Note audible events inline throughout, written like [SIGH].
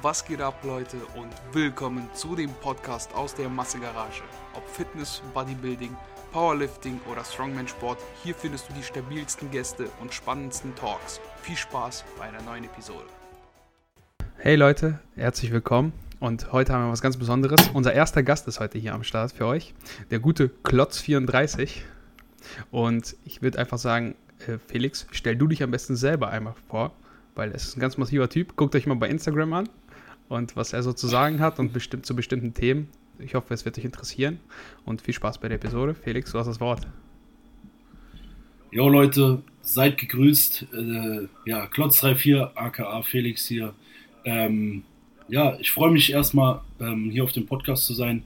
Was geht ab, Leute, und willkommen zu dem Podcast aus der Massegarage. Ob Fitness, Bodybuilding, Powerlifting oder Strongman-Sport, hier findest du die stabilsten Gäste und spannendsten Talks. Viel Spaß bei einer neuen Episode. Hey Leute, herzlich willkommen. Und heute haben wir was ganz Besonderes. Unser erster Gast ist heute hier am Start für euch, der gute Klotz34. Und ich würde einfach sagen, äh, Felix, stell du dich am besten selber einmal vor, weil es ist ein ganz massiver Typ. Guckt euch mal bei Instagram an und was er so zu sagen hat und bestimmt zu bestimmten Themen. Ich hoffe, es wird euch interessieren und viel Spaß bei der Episode. Felix, du hast das Wort. Jo Leute, seid gegrüßt. Äh, ja, Klotz34, aka Felix hier. Ähm, ja, ich freue mich erstmal, ähm, hier auf dem Podcast zu sein.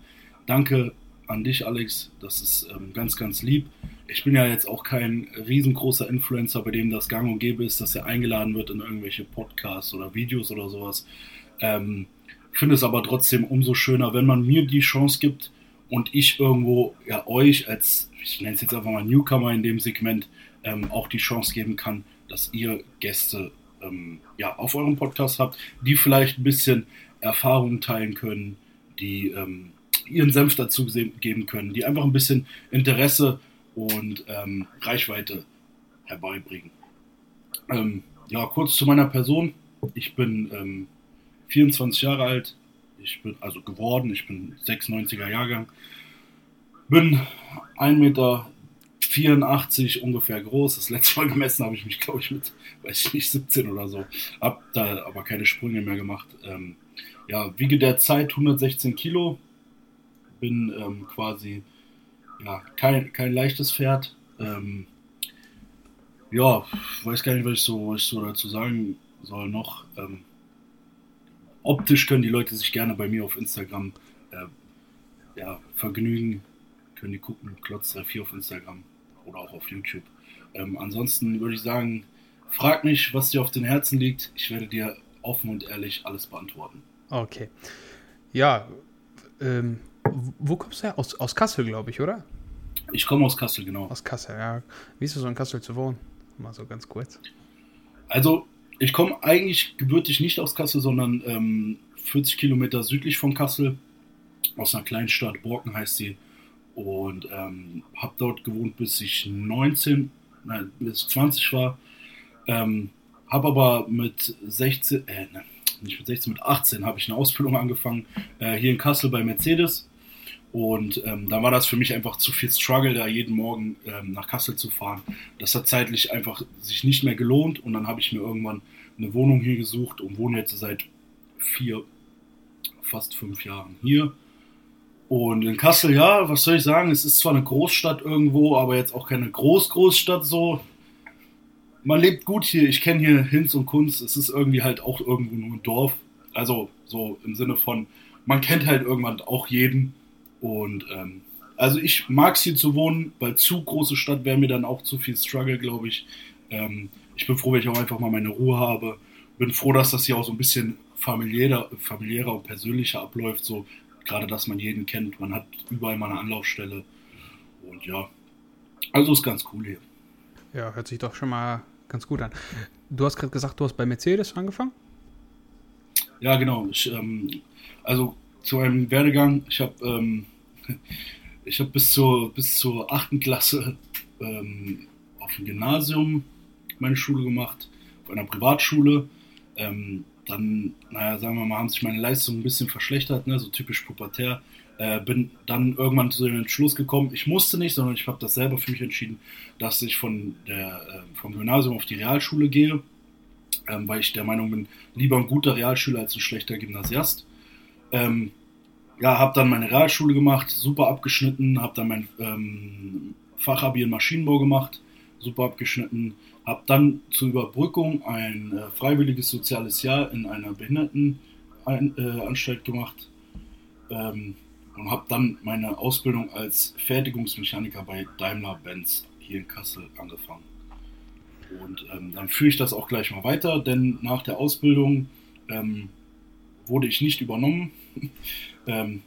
Danke an dich, Alex. Das ist ähm, ganz, ganz lieb. Ich bin ja jetzt auch kein riesengroßer Influencer, bei dem das gang und gäbe ist, dass er eingeladen wird in irgendwelche Podcasts oder Videos oder sowas. Ähm, finde es aber trotzdem umso schöner, wenn man mir die Chance gibt und ich irgendwo ja euch als, ich nenne es jetzt einfach mal Newcomer in dem Segment, ähm, auch die Chance geben kann, dass ihr Gäste ähm, ja, auf eurem Podcast habt, die vielleicht ein bisschen Erfahrung teilen können, die ähm, ihren Senf dazu geben können, die einfach ein bisschen Interesse und ähm, Reichweite herbeibringen. Ähm, ja, kurz zu meiner Person. Ich bin ähm, 24 Jahre alt. Ich bin also geworden. Ich bin 96er Jahrgang. Bin 1,84 Meter ungefähr groß. Das letzte Mal gemessen habe ich mich, glaube ich, mit, weiß ich nicht, 17 oder so. Hab da aber keine Sprünge mehr gemacht. Ähm, ja, wiege derzeit 116 Kilo. Bin ähm, quasi ja, kein, kein leichtes Pferd. Ähm, ja, weiß gar nicht, was ich so, was ich so dazu sagen soll noch. Ähm, optisch können die Leute sich gerne bei mir auf Instagram äh, ja, vergnügen. Können die gucken, Klotz34 auf Instagram oder auch auf YouTube. Ähm, ansonsten würde ich sagen, frag mich, was dir auf den Herzen liegt. Ich werde dir offen und ehrlich alles beantworten. Okay. Ja, ähm, wo kommst du her? Aus, aus Kassel, glaube ich, oder? Ich komme aus Kassel, genau. Aus Kassel, ja. Wie ist es so in Kassel zu wohnen? Mal so ganz kurz. Also, ich komme eigentlich gebürtig nicht aus Kassel, sondern ähm, 40 Kilometer südlich von Kassel, aus einer kleinen Stadt, Borken heißt sie. Und ähm, habe dort gewohnt, bis ich 19, nein, bis 20 war. Ähm, habe aber mit 16, äh, nicht mit 16, mit 18 habe ich eine Ausbildung angefangen, äh, hier in Kassel bei Mercedes. Und ähm, da war das für mich einfach zu viel Struggle, da jeden Morgen ähm, nach Kassel zu fahren. Das hat zeitlich einfach sich nicht mehr gelohnt und dann habe ich mir irgendwann eine Wohnung hier gesucht und wohne jetzt seit vier, fast fünf Jahren hier. Und in Kassel, ja, was soll ich sagen, es ist zwar eine Großstadt irgendwo, aber jetzt auch keine Groß-Großstadt so. Man lebt gut hier, ich kenne hier Hinz und Kunst, es ist irgendwie halt auch irgendwo nur ein Dorf. Also so im Sinne von, man kennt halt irgendwann auch jeden und ähm, also ich mag es hier zu wohnen, weil zu große Stadt wäre mir dann auch zu viel Struggle, glaube ich. Ähm, ich bin froh, wenn ich auch einfach mal meine Ruhe habe. Bin froh, dass das hier auch so ein bisschen familiärer, familiärer und persönlicher abläuft. So gerade, dass man jeden kennt. Man hat überall mal eine Anlaufstelle. Und ja, also ist ganz cool hier. Ja, hört sich doch schon mal ganz gut an. Du hast gerade gesagt, du hast bei Mercedes angefangen? Ja, genau. Ich, ähm, also zu einem Werdegang. Ich habe ähm, ich habe bis zur, bis zur 8. Klasse ähm, auf dem Gymnasium meine Schule gemacht, auf einer Privatschule. Ähm, dann, naja, sagen wir mal, haben sich meine Leistungen ein bisschen verschlechtert, ne, so typisch pubertär. Äh, bin dann irgendwann zu dem Entschluss gekommen, ich musste nicht, sondern ich habe das selber für mich entschieden, dass ich von der, äh, vom Gymnasium auf die Realschule gehe, ähm, weil ich der Meinung bin, lieber ein guter Realschüler als ein schlechter Gymnasiast. Ähm, ja, habe dann meine Realschule gemacht, super abgeschnitten, habe dann mein ähm, Fachabi in Maschinenbau gemacht, super abgeschnitten, habe dann zur Überbrückung ein äh, freiwilliges soziales Jahr in einer Behindertenanstalt äh, gemacht ähm, und habe dann meine Ausbildung als Fertigungsmechaniker bei Daimler-Benz hier in Kassel angefangen. Und ähm, dann führe ich das auch gleich mal weiter, denn nach der Ausbildung ähm, wurde ich nicht übernommen. Ähm,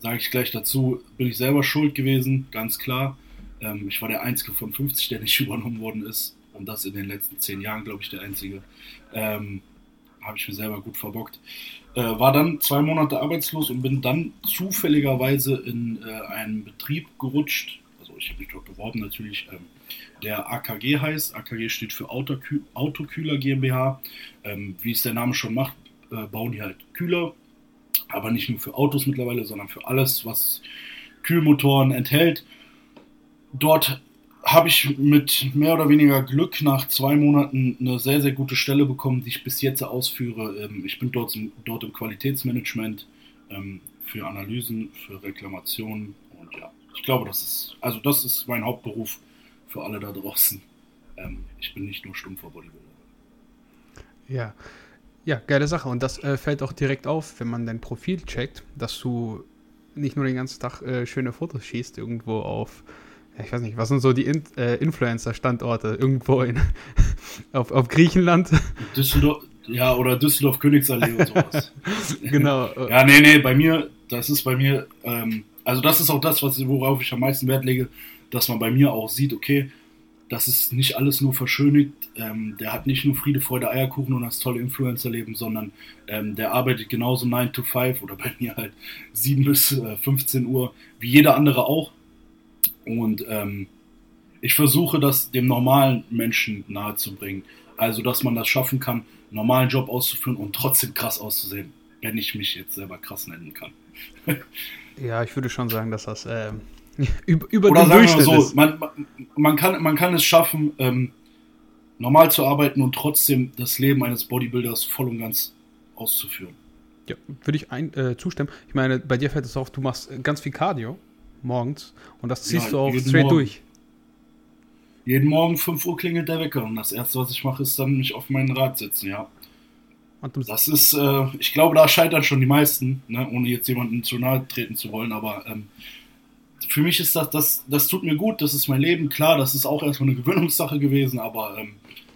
Sage ich gleich dazu, bin ich selber schuld gewesen, ganz klar. Ähm, ich war der Einzige von 50, der nicht [LAUGHS] übernommen worden ist. Und das in den letzten zehn Jahren, glaube ich, der Einzige. Ähm, habe ich mir selber gut verbockt. Äh, war dann zwei Monate arbeitslos und bin dann zufälligerweise in äh, einen Betrieb gerutscht. Also ich habe mich dort beworben natürlich. Ähm, der AKG heißt. AKG steht für Autokü Autokühler GmbH. Ähm, wie es der Name schon macht, äh, bauen die halt Kühler. Aber nicht nur für Autos mittlerweile, sondern für alles, was Kühlmotoren enthält. Dort habe ich mit mehr oder weniger Glück nach zwei Monaten eine sehr, sehr gute Stelle bekommen, die ich bis jetzt ausführe. Ähm, ich bin dort, dort im Qualitätsmanagement ähm, für Analysen, für Reklamationen und ja, ich glaube, das ist, also das ist mein Hauptberuf für alle da draußen. Ähm, ich bin nicht nur stumpfer Bodybuilder. Ja. Ja, geile Sache. Und das äh, fällt auch direkt auf, wenn man dein Profil checkt, dass du nicht nur den ganzen Tag äh, schöne Fotos schießt, irgendwo auf ich weiß nicht, was sind so die In äh, Influencer-Standorte irgendwo in, [LAUGHS] auf, auf Griechenland? Düsseldorf, ja, oder Düsseldorf Königsallee und sowas. [LAUGHS] genau. ja, nee, nee, bei mir, das ist bei mir, ähm, also das ist auch das, was, worauf ich am meisten Wert lege, dass man bei mir auch sieht, okay, das ist nicht alles nur verschönigt. Ähm, der hat nicht nur Friede, Freude, Eierkuchen und das tolle Influencer-Leben, sondern ähm, der arbeitet genauso 9 to 5 oder bei mir halt 7 bis äh, 15 Uhr, wie jeder andere auch. Und ähm, ich versuche das dem normalen Menschen nahezubringen. Also, dass man das schaffen kann, einen normalen Job auszuführen und trotzdem krass auszusehen, wenn ich mich jetzt selber krass nennen kann. [LAUGHS] ja, ich würde schon sagen, dass das äh, über, über Oder den sagen Durchschnitt wir so, man, man, kann, man kann es schaffen, ähm, normal zu arbeiten und trotzdem das Leben eines Bodybuilders voll und ganz auszuführen. Ja, würde ich ein, äh, zustimmen. Ich meine, bei dir fällt es auf, du machst ganz viel Cardio morgens und das ziehst ja, du auch straight Morgen. durch. Jeden Morgen 5 Uhr klingelt der Wecker und das erste, was ich mache, ist dann mich auf meinen Rad setzen, ja. Das ist, äh, ich glaube, da scheitern schon die meisten, ne, ohne jetzt jemanden zu nahe treten zu wollen, aber ähm, für mich ist das, das, das tut mir gut, das ist mein Leben, klar, das ist auch erstmal eine Gewöhnungssache gewesen, aber ähm,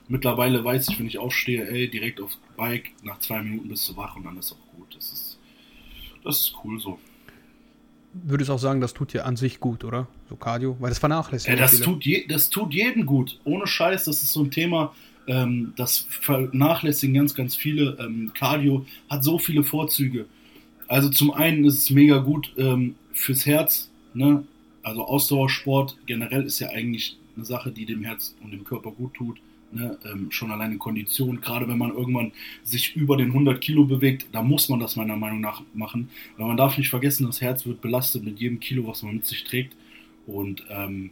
mittlerweile weiß ich, wenn ich aufstehe, ey, direkt aufs Bike, nach zwei Minuten bist du wach und dann ist auch gut. Das ist, das ist cool so würdest auch sagen, das tut dir an sich gut, oder? So Cardio, weil das vernachlässigt. Ja, das, tut je, das tut jedem gut. Ohne Scheiß, das ist so ein Thema, ähm, das vernachlässigen ganz, ganz viele. Ähm, Cardio hat so viele Vorzüge. Also zum einen ist es mega gut ähm, fürs Herz. Ne? Also Ausdauersport generell ist ja eigentlich eine Sache, die dem Herz und dem Körper gut tut. Ne, ähm, schon alleine Kondition, gerade wenn man irgendwann sich über den 100 Kilo bewegt, da muss man das meiner Meinung nach machen, weil man darf nicht vergessen, das Herz wird belastet mit jedem Kilo, was man mit sich trägt und ähm,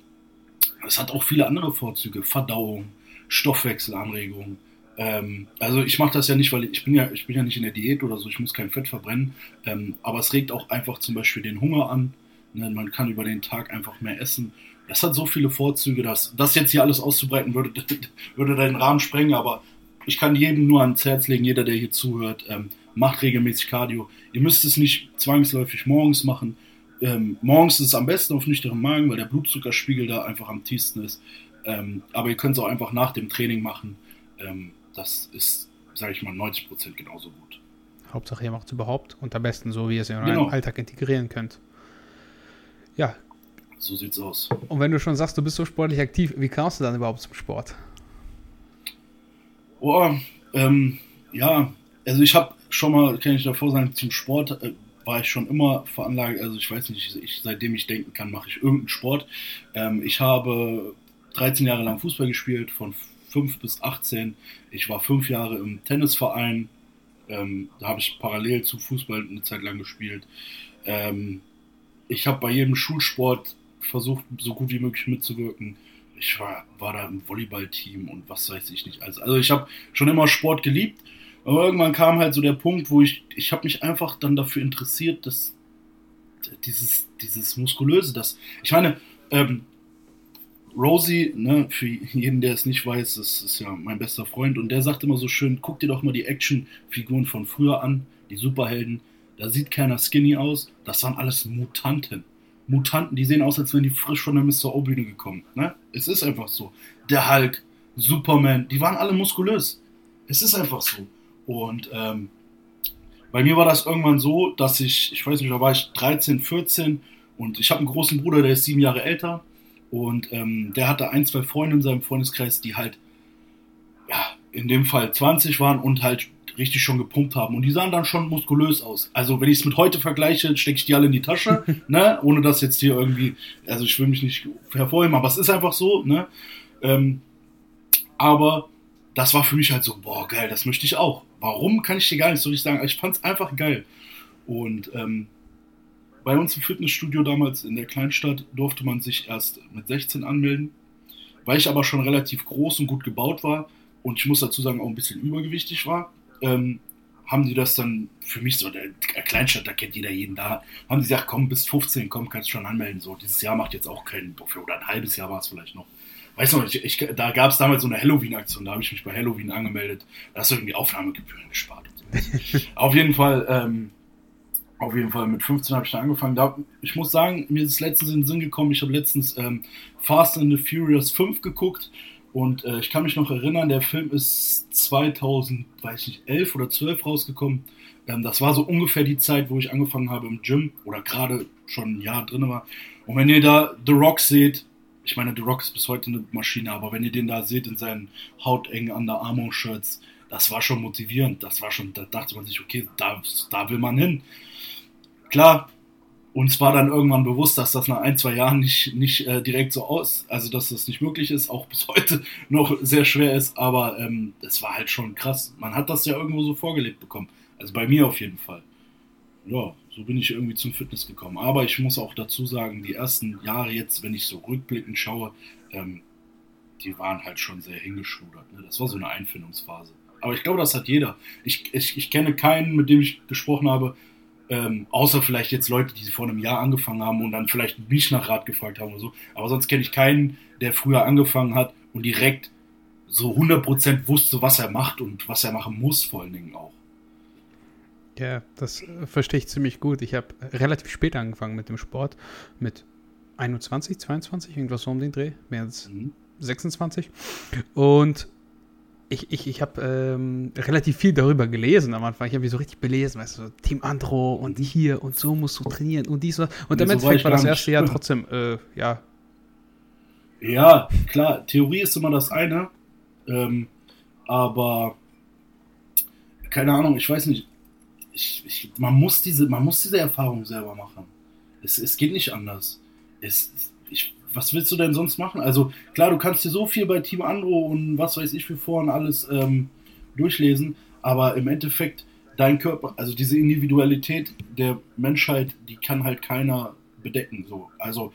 es hat auch viele andere Vorzüge, Verdauung, Stoffwechselanregung. Ähm, also ich mache das ja nicht, weil ich bin ja, ich bin ja nicht in der Diät oder so, ich muss kein Fett verbrennen, ähm, aber es regt auch einfach zum Beispiel den Hunger an. Ne? Man kann über den Tag einfach mehr essen das hat so viele Vorzüge, dass das jetzt hier alles auszubreiten würde, [LAUGHS] würde den Rahmen sprengen, aber ich kann jedem nur ans Herz legen, jeder, der hier zuhört, ähm, macht regelmäßig Cardio. Ihr müsst es nicht zwangsläufig morgens machen. Ähm, morgens ist es am besten auf nüchternem Magen, weil der Blutzuckerspiegel da einfach am tiefsten ist. Ähm, aber ihr könnt es auch einfach nach dem Training machen. Ähm, das ist, sage ich mal, 90% genauso gut. Hauptsache, ihr macht es überhaupt und am besten so, wie ihr es in euren genau. Alltag integrieren könnt. Ja, so sieht's aus. Und wenn du schon sagst, du bist so sportlich aktiv, wie kamst du dann überhaupt zum Sport? Oh, ähm, ja, also ich habe schon mal, kann ich davor sagen, zum Sport äh, war ich schon immer veranlagt. Also ich weiß nicht, ich, seitdem ich denken kann, mache ich irgendeinen Sport. Ähm, ich habe 13 Jahre lang Fußball gespielt, von 5 bis 18. Ich war fünf Jahre im Tennisverein. Ähm, da habe ich parallel zu Fußball eine Zeit lang gespielt. Ähm, ich habe bei jedem Schulsport versucht, so gut wie möglich mitzuwirken. Ich war, war da im Volleyballteam und was weiß ich nicht. Also, also ich habe schon immer Sport geliebt, aber irgendwann kam halt so der Punkt, wo ich, ich habe mich einfach dann dafür interessiert, dass dieses, dieses Muskulöse, das, ich meine, ähm, Rosie, ne, für jeden, der es nicht weiß, das ist ja mein bester Freund und der sagt immer so schön, guck dir doch mal die Actionfiguren von früher an, die Superhelden, da sieht keiner skinny aus, das waren alles Mutanten. Mutanten, die sehen aus, als wären die frisch von der Mr. O-Bühne gekommen. Ne? Es ist einfach so. Der Hulk, Superman, die waren alle muskulös. Es ist einfach so. Und ähm, bei mir war das irgendwann so, dass ich, ich weiß nicht, da war ich 13, 14 und ich habe einen großen Bruder, der ist sieben Jahre älter und ähm, der hatte ein, zwei Freunde in seinem Freundeskreis, die halt, ja, in dem Fall 20 waren und halt richtig schon gepumpt haben. Und die sahen dann schon muskulös aus. Also wenn ich es mit heute vergleiche, stecke ich die alle in die Tasche, [LAUGHS] ne? ohne dass jetzt hier irgendwie, also ich will mich nicht hervorheben, aber es ist einfach so. Ne? Ähm, aber das war für mich halt so, boah, geil, das möchte ich auch. Warum kann ich dir gar nicht so richtig sagen? Ich fand es einfach geil. Und ähm, bei uns im Fitnessstudio damals in der Kleinstadt durfte man sich erst mit 16 anmelden. Weil ich aber schon relativ groß und gut gebaut war und ich muss dazu sagen auch ein bisschen übergewichtig war, ähm, haben die das dann für mich so, der, der Kleinstadt, da kennt jeder jeden da, haben die gesagt, komm, bis 15, komm, kannst du schon anmelden. So, dieses Jahr macht jetzt auch keinen, oder ein halbes Jahr war es vielleicht noch. Weißt du, ich, ich, da gab es damals so eine Halloween-Aktion, da habe ich mich bei Halloween angemeldet. Da hast du irgendwie Aufnahmegebühren gespart. So. [LAUGHS] Auf jeden Fall, ähm, auf jeden Fall mit 15 habe ich da angefangen. Da, ich muss sagen, mir ist letztens in den Sinn gekommen, ich habe letztens ähm, Fast and the Furious 5 geguckt und äh, ich kann mich noch erinnern, der Film ist 2011 oder 12 rausgekommen. Ähm, das war so ungefähr die Zeit, wo ich angefangen habe im Gym oder gerade schon ein Jahr drin war. Und wenn ihr da The Rock seht, ich meine, The Rock ist bis heute eine Maschine, aber wenn ihr den da seht in seinen hautengen Under Armour Shirts, das war schon motivierend. Das war schon, da dachte man sich, okay, da, da will man hin. Klar, uns war dann irgendwann bewusst, dass das nach ein, zwei Jahren nicht, nicht äh, direkt so aus, also dass das nicht möglich ist, auch bis [LAUGHS] heute noch sehr schwer ist, aber ähm, es war halt schon krass. Man hat das ja irgendwo so vorgelebt bekommen. Also bei mir auf jeden Fall. Ja, so bin ich irgendwie zum Fitness gekommen. Aber ich muss auch dazu sagen, die ersten Jahre jetzt, wenn ich so rückblickend schaue, ähm, die waren halt schon sehr hingeschudert. Ne? Das war so eine Einfindungsphase. Aber ich glaube, das hat jeder. Ich, ich, ich kenne keinen, mit dem ich gesprochen habe, ähm, außer vielleicht jetzt Leute, die vor einem Jahr angefangen haben und dann vielleicht mich nach Rat gefragt haben oder so. Aber sonst kenne ich keinen, der früher angefangen hat und direkt so 100% wusste, was er macht und was er machen muss, vor allen Dingen auch. Ja, das äh, verstehe ich ziemlich gut. Ich habe relativ spät angefangen mit dem Sport, mit 21, 22, irgendwas so um den Dreh, mehr als mhm. 26. Und ich, ich, ich habe ähm, relativ viel darüber gelesen am Anfang. Ich habe mich so richtig belesen, weißt du, so Team Andro und hier und so musst du trainieren und dies und. Und im Endeffekt war das erste Jahr [LAUGHS] trotzdem, äh, ja. Ja, klar, Theorie ist immer das eine, ähm, aber keine Ahnung, ich weiß nicht. Ich, ich, man, muss diese, man muss diese Erfahrung selber machen. Es, es geht nicht anders. Es, ich was willst du denn sonst machen? Also klar, du kannst dir so viel bei Team Andro und was weiß ich für vor und alles ähm, durchlesen, aber im Endeffekt dein Körper, also diese Individualität der Menschheit, die kann halt keiner bedecken. So. Also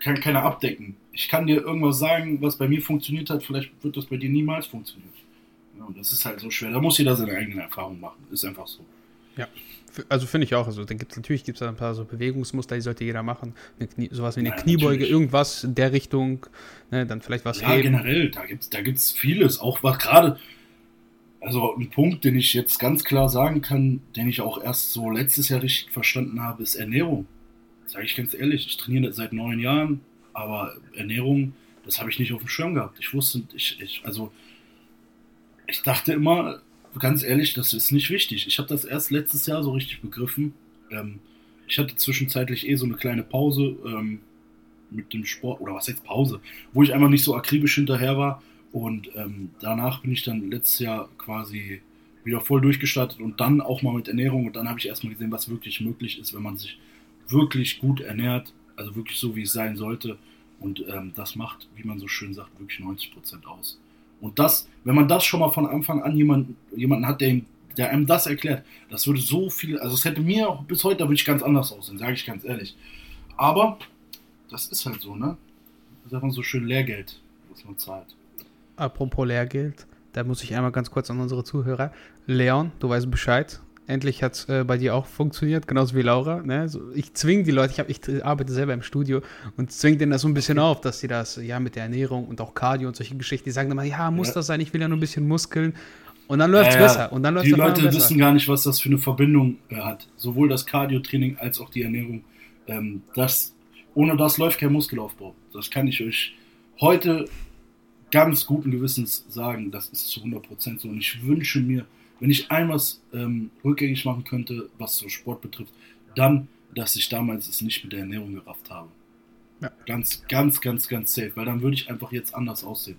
kann keiner abdecken. Ich kann dir irgendwas sagen, was bei mir funktioniert hat, vielleicht wird das bei dir niemals funktionieren. Ja, und das ist halt so schwer. Da muss jeder seine eigenen Erfahrungen machen. Ist einfach so. Ja. Also finde ich auch. Also dann gibt's, natürlich gibt es ein paar so Bewegungsmuster, die sollte jeder machen. Knie, sowas wie eine ja, Kniebeuge, natürlich. irgendwas in der Richtung. Ne, dann vielleicht was Ja, heben. generell, da gibt es da gibt's vieles. Auch was gerade, also ein Punkt, den ich jetzt ganz klar sagen kann, den ich auch erst so letztes Jahr richtig verstanden habe, ist Ernährung. Sage ich ganz ehrlich, ich trainiere seit neun Jahren, aber Ernährung, das habe ich nicht auf dem Schirm gehabt. Ich wusste, ich, ich also ich dachte immer, ganz ehrlich, das ist nicht wichtig. Ich habe das erst letztes Jahr so richtig begriffen. Ähm, ich hatte zwischenzeitlich eh so eine kleine Pause ähm, mit dem Sport, oder was jetzt Pause, wo ich einfach nicht so akribisch hinterher war. Und ähm, danach bin ich dann letztes Jahr quasi wieder voll durchgestartet und dann auch mal mit Ernährung. Und dann habe ich erstmal gesehen, was wirklich möglich ist, wenn man sich wirklich gut ernährt, also wirklich so, wie es sein sollte. Und ähm, das macht, wie man so schön sagt, wirklich 90 Prozent aus. Und das, wenn man das schon mal von Anfang an jemanden, jemanden hat, der, ihm, der einem das erklärt, das würde so viel, also es hätte mir auch bis heute, da würde ich ganz anders aussehen, sage ich ganz ehrlich. Aber das ist halt so, ne? Das ist einfach so schön Lehrgeld, was man zahlt. Apropos Lehrgeld, da muss ich einmal ganz kurz an unsere Zuhörer. Leon, du weißt Bescheid. Endlich hat es äh, bei dir auch funktioniert, genauso wie Laura. Ne? So, ich zwinge die Leute, ich, hab, ich arbeite selber im Studio und zwinge denen das so ein bisschen auf, dass sie das ja mit der Ernährung und auch Cardio und solche Geschichten, die sagen immer, ja, muss ja. das sein, ich will ja nur ein bisschen Muskeln. Und dann läuft es ja, besser. Und dann läuft's die Leute wissen gar nicht, was das für eine Verbindung äh, hat. Sowohl das Cardio-Training als auch die Ernährung. Ähm, das, ohne das läuft kein Muskelaufbau. Das kann ich euch heute ganz guten Gewissens sagen. Das ist zu 100% so. Und ich wünsche mir, wenn ich einmal ähm, rückgängig machen könnte, was so Sport betrifft, dann, dass ich damals es nicht mit der Ernährung gerafft habe. Ja. Ganz, ganz, ganz, ganz safe, weil dann würde ich einfach jetzt anders aussehen.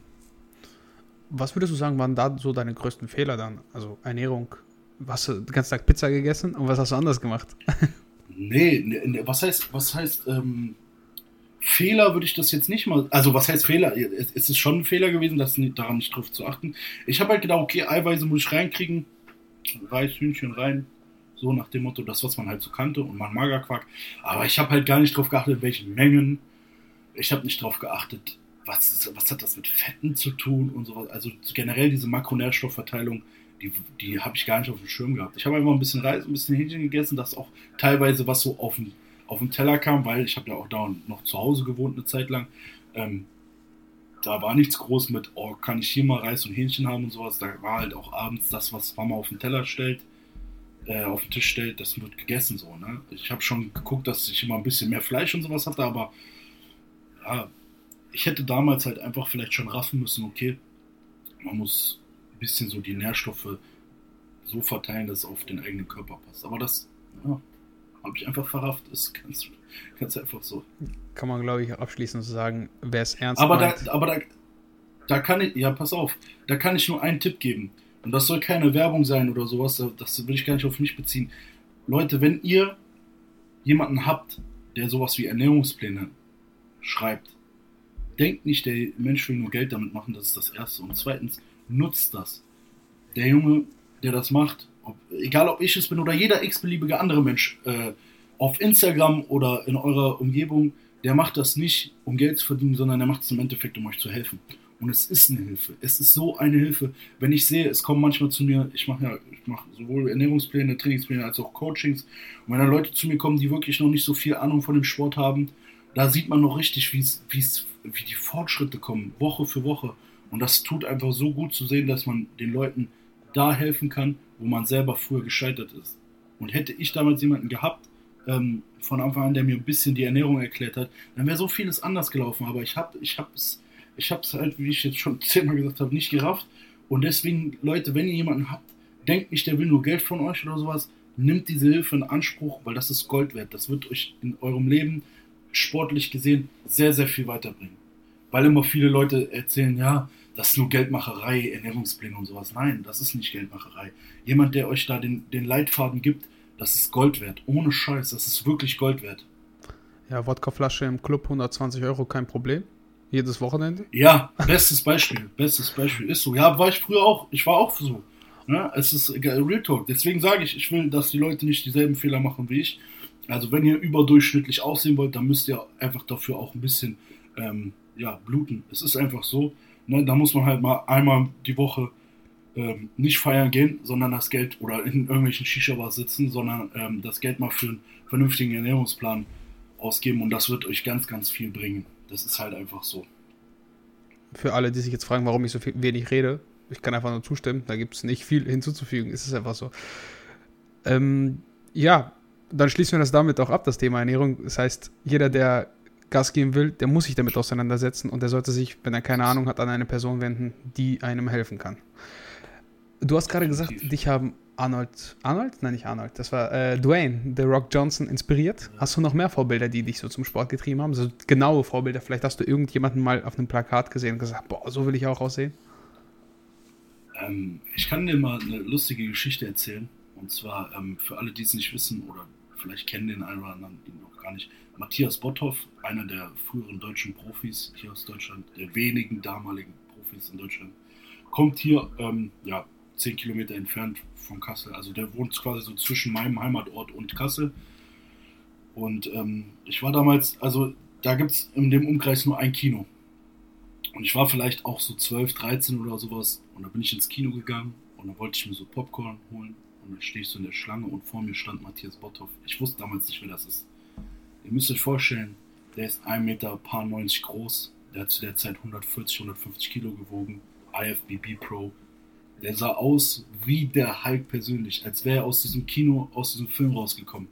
Was würdest du sagen, waren da so deine größten Fehler dann? Also Ernährung, hast du den ganzen Tag Pizza gegessen und was hast du anders gemacht? [LAUGHS] nee, nee was heißt, was heißt, ähm, Fehler würde ich das jetzt nicht mal. Also, was heißt Fehler? Es ist schon ein Fehler gewesen, das daran nicht drauf zu achten. Ich habe halt gedacht, okay, Eiweiße muss ich reinkriegen. Reis, Hühnchen rein. So nach dem Motto, das, was man halt so kannte. Und man Magerquark. Aber ich habe halt gar nicht drauf geachtet, welchen Mengen. Ich habe nicht drauf geachtet, was, ist, was hat das mit Fetten zu tun und sowas. Also generell diese Makronährstoffverteilung, die, die habe ich gar nicht auf dem Schirm gehabt. Ich habe einfach ein bisschen Reis, ein bisschen Hähnchen gegessen, das auch teilweise was so auf dem auf den Teller kam, weil ich habe ja auch da noch zu Hause gewohnt eine Zeit lang. Ähm, da war nichts groß mit, oh, kann ich hier mal Reis und Hähnchen haben und sowas. Da war halt auch abends das, was Mama auf den Teller stellt, äh, auf den Tisch stellt, das wird gegessen so. Ne? Ich habe schon geguckt, dass ich immer ein bisschen mehr Fleisch und sowas hatte, aber ja, ich hätte damals halt einfach vielleicht schon raffen müssen, okay, man muss ein bisschen so die Nährstoffe so verteilen, dass es auf den eigenen Körper passt. Aber das, ja, habe ich einfach verrafft. Das ist ganz, ganz einfach so. Kann man, glaube ich, abschließend sagen, wer es ernst aber meint. Da, aber da, da kann ich, ja, pass auf, da kann ich nur einen Tipp geben. Und das soll keine Werbung sein oder sowas, das will ich gar nicht auf mich beziehen. Leute, wenn ihr jemanden habt, der sowas wie Ernährungspläne schreibt, denkt nicht, der Mensch will nur Geld damit machen, das ist das Erste. Und zweitens, nutzt das. Der Junge, der das macht, ob, egal ob ich es bin oder jeder x-beliebige andere Mensch äh, auf Instagram oder in eurer Umgebung, der macht das nicht, um Geld zu verdienen, sondern der macht es im Endeffekt, um euch zu helfen. Und es ist eine Hilfe. Es ist so eine Hilfe. Wenn ich sehe, es kommen manchmal zu mir, ich mache ja, ich mache sowohl Ernährungspläne, Trainingspläne als auch Coachings. Und wenn da Leute zu mir kommen, die wirklich noch nicht so viel Ahnung von dem Sport haben, da sieht man noch richtig, wie's, wie's, wie die Fortschritte kommen, Woche für Woche. Und das tut einfach so gut zu sehen, dass man den Leuten da helfen kann, wo man selber früher gescheitert ist. Und hätte ich damals jemanden gehabt, ähm, von Anfang an, der mir ein bisschen die Ernährung erklärt hat, dann wäre so vieles anders gelaufen. Aber ich habe ich es ich hab's halt, wie ich jetzt schon [LAUGHS] zehnmal gesagt habe, nicht gerafft. Und deswegen, Leute, wenn ihr jemanden habt, denkt nicht, der will nur Geld von euch oder sowas, nimmt diese Hilfe in Anspruch, weil das ist Gold wert. Das wird euch in eurem Leben sportlich gesehen sehr, sehr viel weiterbringen. Weil immer viele Leute erzählen, ja, das ist nur Geldmacherei, Ernährungspläne und sowas. Nein, das ist nicht Geldmacherei. Jemand, der euch da den, den Leitfaden gibt, das ist Gold wert. Ohne Scheiß, das ist wirklich Gold wert. Ja, Wodkaflasche im Club 120 Euro, kein Problem. Jedes Wochenende? Ja, bestes Beispiel. bestes Beispiel. Ist so. Ja, war ich früher auch. Ich war auch so. Ja, es ist Real Talk. Deswegen sage ich, ich will, dass die Leute nicht dieselben Fehler machen wie ich. Also wenn ihr überdurchschnittlich aussehen wollt, dann müsst ihr einfach dafür auch ein bisschen ähm, ja, bluten. Es ist einfach so. Ne, da muss man halt mal einmal die Woche ähm, nicht feiern gehen, sondern das Geld oder in irgendwelchen Shisha-Bars sitzen, sondern ähm, das Geld mal für einen vernünftigen Ernährungsplan ausgeben und das wird euch ganz, ganz viel bringen. Das ist halt einfach so. Für alle, die sich jetzt fragen, warum ich so viel, wenig rede, ich kann einfach nur zustimmen, da gibt es nicht viel hinzuzufügen, ist es einfach so. Ähm, ja, dann schließen wir das damit auch ab, das Thema Ernährung. Das heißt, jeder, der Gas geben will, der muss sich damit auseinandersetzen und der sollte sich, wenn er keine Ahnung hat, an eine Person wenden, die einem helfen kann. Du hast gerade gesagt, dich haben Arnold, Arnold? Nein, nicht Arnold, das war äh, Dwayne, The Rock Johnson, inspiriert. Hast du noch mehr Vorbilder, die dich so zum Sport getrieben haben? So genaue Vorbilder. Vielleicht hast du irgendjemanden mal auf einem Plakat gesehen und gesagt, boah, so will ich auch aussehen. Ähm, ich kann dir mal eine lustige Geschichte erzählen. Und zwar ähm, für alle, die es nicht wissen oder vielleicht kennen den einen oder anderen noch gar nicht. Matthias Botthoff, einer der früheren deutschen Profis hier aus Deutschland, der wenigen damaligen Profis in Deutschland, kommt hier, ähm, ja, zehn Kilometer entfernt von Kassel. Also der wohnt quasi so zwischen meinem Heimatort und Kassel. Und ähm, ich war damals, also da gibt es in dem Umkreis nur ein Kino. Und ich war vielleicht auch so 12, 13 oder sowas. Und da bin ich ins Kino gegangen und dann wollte ich mir so Popcorn holen. Und dann stehe ich so in der Schlange und vor mir stand Matthias Botthoff. Ich wusste damals nicht, wer das ist. Ihr müsst euch vorstellen, der ist 1 Meter paar 90 groß. Der hat zu der Zeit 140, 150 Kilo gewogen. IFBB Pro. Der sah aus wie der Hulk persönlich, als wäre er aus diesem Kino, aus diesem Film rausgekommen.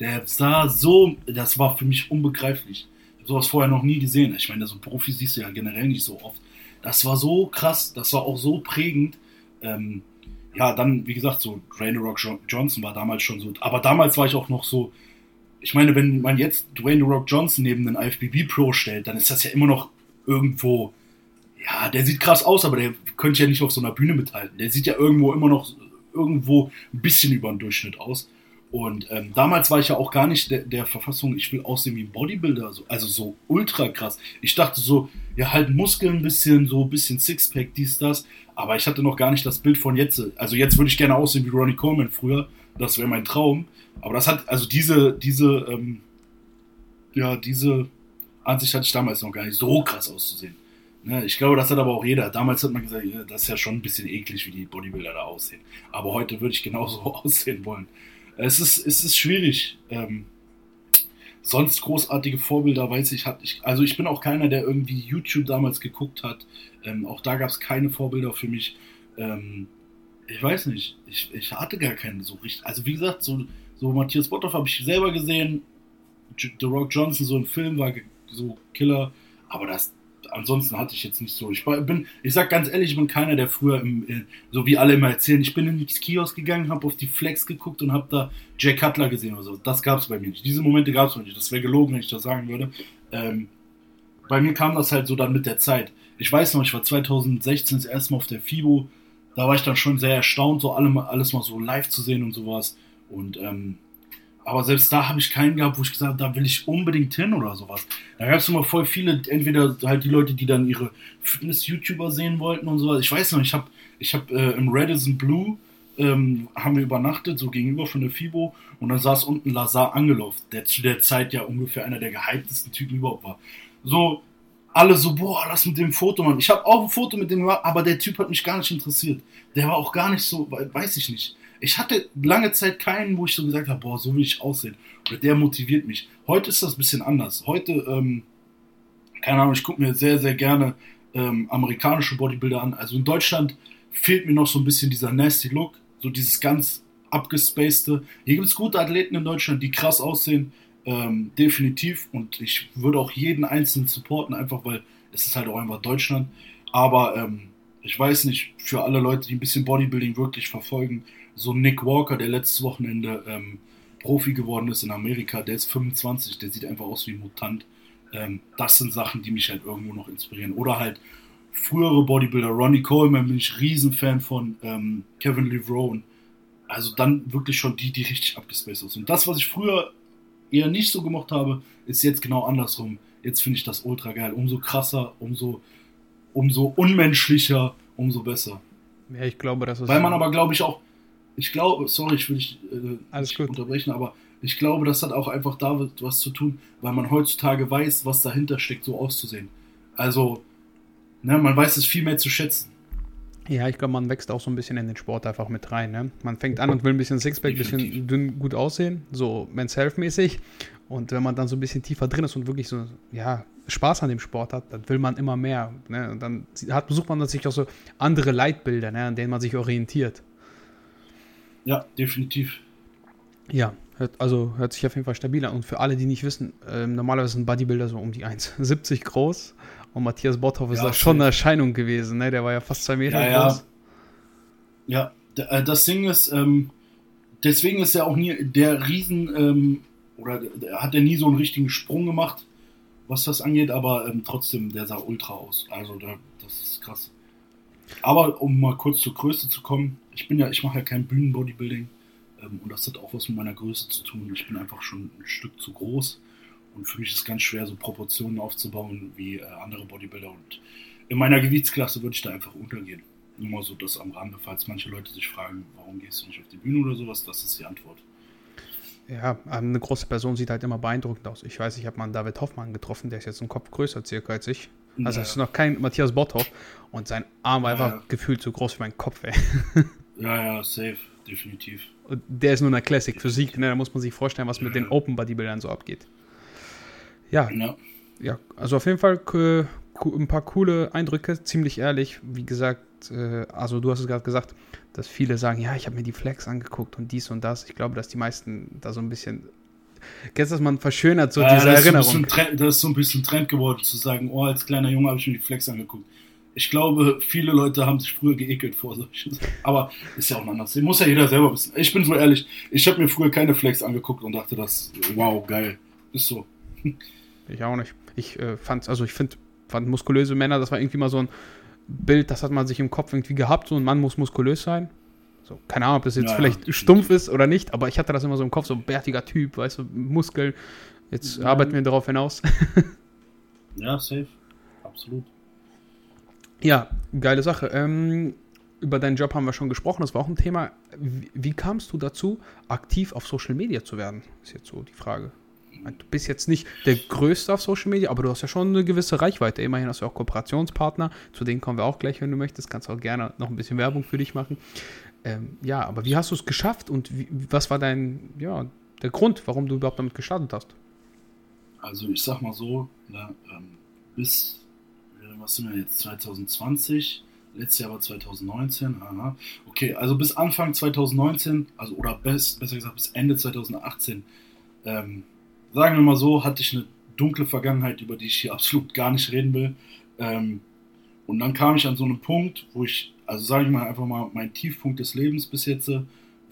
Der sah so, das war für mich unbegreiflich. Ich habe sowas vorher noch nie gesehen. Ich meine, so Profi siehst du ja generell nicht so oft. Das war so krass, das war auch so prägend. Ähm, ja, dann, wie gesagt, so Dwayne Rock Johnson war damals schon so. Aber damals war ich auch noch so, ich meine, wenn man jetzt Dwayne Rock Johnson neben den IFBB Pro stellt, dann ist das ja immer noch irgendwo, ja, der sieht krass aus, aber der könnte ja nicht auf so einer Bühne mithalten. Der sieht ja irgendwo immer noch irgendwo ein bisschen über den Durchschnitt aus. Und ähm, damals war ich ja auch gar nicht der, der, Verfassung, ich will aussehen wie ein Bodybuilder, so, also so ultra krass. Ich dachte so, ja, halt Muskeln ein bisschen, so ein bisschen Sixpack, dies, das. Aber ich hatte noch gar nicht das Bild von jetzt. Also jetzt würde ich gerne aussehen wie Ronnie Coleman früher. Das wäre mein Traum. Aber das hat, also diese, diese, ähm, ja, diese Ansicht hatte ich damals noch gar nicht, so krass auszusehen. Ne, ich glaube, das hat aber auch jeder. Damals hat man gesagt, ja, das ist ja schon ein bisschen eklig, wie die Bodybuilder da aussehen. Aber heute würde ich genauso [LAUGHS] aussehen wollen. Es ist, es ist schwierig. Ähm, sonst großartige Vorbilder weiß ich, hat ich, also ich bin auch keiner, der irgendwie YouTube damals geguckt hat. Ähm, auch da gab es keine Vorbilder für mich. Ähm, ich weiß nicht, ich, ich hatte gar keinen so richtig. Also wie gesagt, so, so Matthias Botthoff habe ich selber gesehen. The Rock Johnson, so ein Film war so Killer. Aber das, ansonsten hatte ich jetzt nicht so. Ich bin, ich sag ganz ehrlich, ich bin keiner, der früher, im, so wie alle immer erzählen, ich bin in die Kiosk gegangen, habe auf die Flex geguckt und habe da Jack Cutler gesehen oder so. Das gab es bei mir nicht. Diese Momente gab es bei mir nicht. Das wäre gelogen, wenn ich das sagen würde. Ähm, bei mir kam das halt so dann mit der Zeit. Ich weiß noch, ich war 2016 das erste Mal auf der FIBO. Da war ich dann schon sehr erstaunt, so alle, alles mal so live zu sehen und sowas. Und ähm, aber selbst da habe ich keinen gehabt, wo ich gesagt habe, da will ich unbedingt hin oder sowas. Da gab es immer voll viele, entweder halt die Leute, die dann ihre Fitness-YouTuber sehen wollten und sowas. Ich weiß noch, ich habe ich hab, äh, im Radisson Blue ähm, haben wir übernachtet, so gegenüber von der FIBO und dann saß unten Lazar Angelov, der zu der Zeit ja ungefähr einer der gehyptesten Typen überhaupt war. So, alle so, boah, lass mit dem Foto machen. Ich habe auch ein Foto mit dem gemacht, aber der Typ hat mich gar nicht interessiert. Der war auch gar nicht so, weiß ich nicht. Ich hatte lange Zeit keinen, wo ich so gesagt habe, boah, so will ich aussehen. Oder der motiviert mich. Heute ist das ein bisschen anders. Heute, ähm, keine Ahnung, ich gucke mir sehr, sehr gerne ähm, amerikanische Bodybuilder an. Also in Deutschland fehlt mir noch so ein bisschen dieser nasty Look, so dieses ganz abgespacede. Hier gibt es gute Athleten in Deutschland, die krass aussehen, ähm, definitiv. Und ich würde auch jeden einzelnen supporten, einfach weil es ist halt auch einfach Deutschland. Aber ähm, ich weiß nicht, für alle Leute, die ein bisschen Bodybuilding wirklich verfolgen, so Nick Walker, der letztes Wochenende ähm, Profi geworden ist in Amerika, der ist 25, der sieht einfach aus wie ein Mutant. Ähm, das sind Sachen, die mich halt irgendwo noch inspirieren. Oder halt frühere Bodybuilder, Ronnie Coleman bin ich Riesenfan von, ähm, Kevin Levrone. Also dann wirklich schon die, die richtig abgespaced sind. Das, was ich früher eher nicht so gemacht habe, ist jetzt genau andersrum. Jetzt finde ich das ultra geil. Umso krasser, umso, umso unmenschlicher, umso besser. Ja, ich glaube, das ist. Weil man aber, glaube ich, auch ich glaube, sorry, ich will dich äh, Alles nicht gut. unterbrechen, aber ich glaube, das hat auch einfach damit was zu tun, weil man heutzutage weiß, was dahinter steckt, so auszusehen. Also, ne, man weiß es viel mehr zu schätzen. Ja, ich glaube, man wächst auch so ein bisschen in den Sport einfach mit rein. Ne? Man fängt an und will ein bisschen Sixpack, ein bisschen dünn gut aussehen, so Men's Health-mäßig. Und wenn man dann so ein bisschen tiefer drin ist und wirklich so, ja, Spaß an dem Sport hat, dann will man immer mehr. Ne? Und dann hat, sucht man sich auch so andere Leitbilder, ne, an denen man sich orientiert. Ja, definitiv. Ja, also hört sich auf jeden Fall stabil an. Und für alle, die nicht wissen, äh, normalerweise sind Bodybuilder so um die 1,70 groß. Und Matthias Botthoff ist ja, da schon eine Erscheinung gewesen. Ne? Der war ja fast zwei Meter ja, groß. Ja, ja äh, das Ding ist, ähm, deswegen ist er auch nie der Riesen, ähm, oder hat er nie so einen richtigen Sprung gemacht, was das angeht, aber ähm, trotzdem, der sah ultra aus. Also da, das ist krass. Aber um mal kurz zur Größe zu kommen, ich bin ja, ich mache ja kein Bühnenbodybuilding ähm, und das hat auch was mit meiner Größe zu tun. Ich bin einfach schon ein Stück zu groß und für mich ist es ganz schwer, so Proportionen aufzubauen wie äh, andere Bodybuilder und in meiner Gewichtsklasse würde ich da einfach untergehen. Nur mal so das am Rande, falls manche Leute sich fragen, warum gehst du nicht auf die Bühne oder sowas, das ist die Antwort. Ja, eine große Person sieht halt immer beeindruckend aus. Ich weiß, ich habe mal einen David Hoffmann getroffen, der ist jetzt einen Kopf größer circa als ich. Also es ist noch kein Matthias Botthoff und sein Arm war einfach ja. gefühlt so groß wie mein Kopf, ey. [LAUGHS] Ja, ja, safe, definitiv. Und der ist nur eine Classic Physik, ne? Da muss man sich vorstellen, was mit den Open Bodybuildern so abgeht. Ja. ja. Ja, also auf jeden Fall äh, ein paar coole Eindrücke, ziemlich ehrlich. Wie gesagt, äh, also du hast es gerade gesagt, dass viele sagen, ja, ich habe mir die Flex angeguckt und dies und das. Ich glaube, dass die meisten da so ein bisschen Kennst du das, man verschönert so ja, diese das Erinnerung. So Trend, das ist so ein bisschen Trend geworden, zu sagen, oh, als kleiner Junge habe ich mir die Flex angeguckt. Ich glaube, viele Leute haben sich früher geekelt vor solchen Sachen. Aber ist ja auch anders. Muss ja jeder selber wissen. Ich bin so ehrlich, ich habe mir früher keine Flex angeguckt und dachte, das, wow, geil. Ist so. Ich auch nicht. Ich äh, fand, also ich finde fand muskulöse Männer, das war irgendwie mal so ein Bild, das hat man sich im Kopf irgendwie gehabt, so ein Mann muss muskulös sein. So, keine Ahnung, ob das jetzt ja, vielleicht ja, stumpf ist oder nicht, aber ich hatte das immer so im Kopf, so ein bärtiger Typ, weißt du, Muskeln. Jetzt ja. arbeiten wir darauf hinaus. [LAUGHS] ja, safe. Absolut. Ja, geile Sache. Ähm, über deinen Job haben wir schon gesprochen, das war auch ein Thema. Wie, wie, kamst du dazu, aktiv auf Social Media zu werden? Ist jetzt so die Frage. Du bist jetzt nicht der Größte auf Social Media, aber du hast ja schon eine gewisse Reichweite. Immerhin hast du auch Kooperationspartner. Zu denen kommen wir auch gleich, wenn du möchtest. Kannst auch gerne noch ein bisschen Werbung für dich machen. Ähm, ja, aber wie hast du es geschafft und wie, was war dein, ja, der Grund, warum du überhaupt damit gestartet hast? Also ich sag mal so, ne, ähm, bis, äh, was sind wir jetzt, 2020, letztes Jahr war 2019, aha. okay, also bis Anfang 2019, also oder bis, besser gesagt bis Ende 2018, ähm, sagen wir mal so, hatte ich eine dunkle Vergangenheit, über die ich hier [LAUGHS] absolut gar nicht reden will. Ähm, und dann kam ich an so einen Punkt, wo ich, also sage ich mal einfach mal, mein Tiefpunkt des Lebens bis jetzt,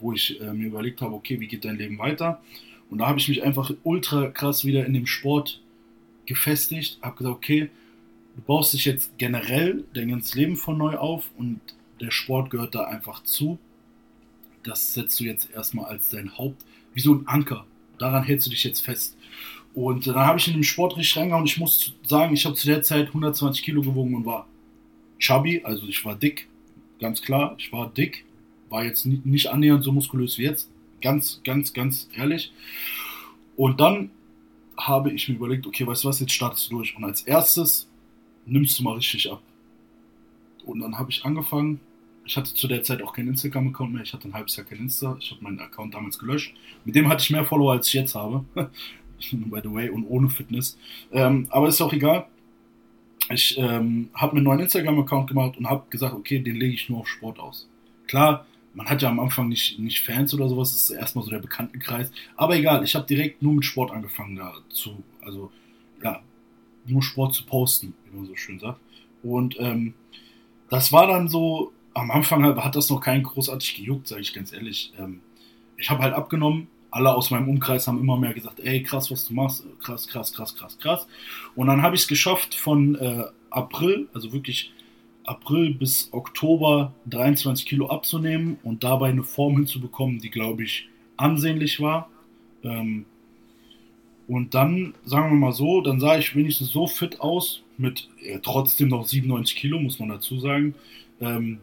wo ich äh, mir überlegt habe, okay, wie geht dein Leben weiter? Und da habe ich mich einfach ultra krass wieder in dem Sport gefestigt, habe gesagt, okay, du baust dich jetzt generell dein ganzes Leben von neu auf und der Sport gehört da einfach zu. Das setzt du jetzt erstmal als dein Haupt, wie so ein Anker. Daran hältst du dich jetzt fest. Und dann habe ich in den Sport richtig reingehauen und ich muss sagen, ich habe zu der Zeit 120 Kilo gewogen und war chubby, also ich war dick, ganz klar, ich war dick, war jetzt nicht annähernd so muskulös wie jetzt, ganz, ganz, ganz ehrlich. Und dann habe ich mir überlegt, okay, weißt du was, jetzt startest du durch und als erstes nimmst du mal richtig ab. Und dann habe ich angefangen, ich hatte zu der Zeit auch keinen Instagram-Account mehr, ich hatte ein halbes Jahr kein Insta, ich habe meinen Account damals gelöscht. Mit dem hatte ich mehr Follower, als ich jetzt habe. [LAUGHS] By the way, und ohne Fitness. Ähm, aber ist auch egal. Ich ähm, habe mir einen neuen Instagram-Account gemacht und habe gesagt, okay, den lege ich nur auf Sport aus. Klar, man hat ja am Anfang nicht, nicht Fans oder sowas, das ist erstmal so der Bekanntenkreis. Aber egal, ich habe direkt nur mit Sport angefangen da zu, also ja, nur Sport zu posten, wie man so schön sagt. Und ähm, das war dann so, am Anfang hat das noch keinen großartig gejuckt, sage ich ganz ehrlich. Ähm, ich habe halt abgenommen, alle aus meinem Umkreis haben immer mehr gesagt, ey, krass, was du machst, krass, krass, krass, krass, krass. Und dann habe ich es geschafft von äh, April, also wirklich April bis Oktober 23 Kilo abzunehmen und dabei eine Form hinzubekommen, die, glaube ich, ansehnlich war. Ähm, und dann, sagen wir mal so, dann sah ich wenigstens so fit aus, mit äh, trotzdem noch 97 Kilo, muss man dazu sagen, ähm,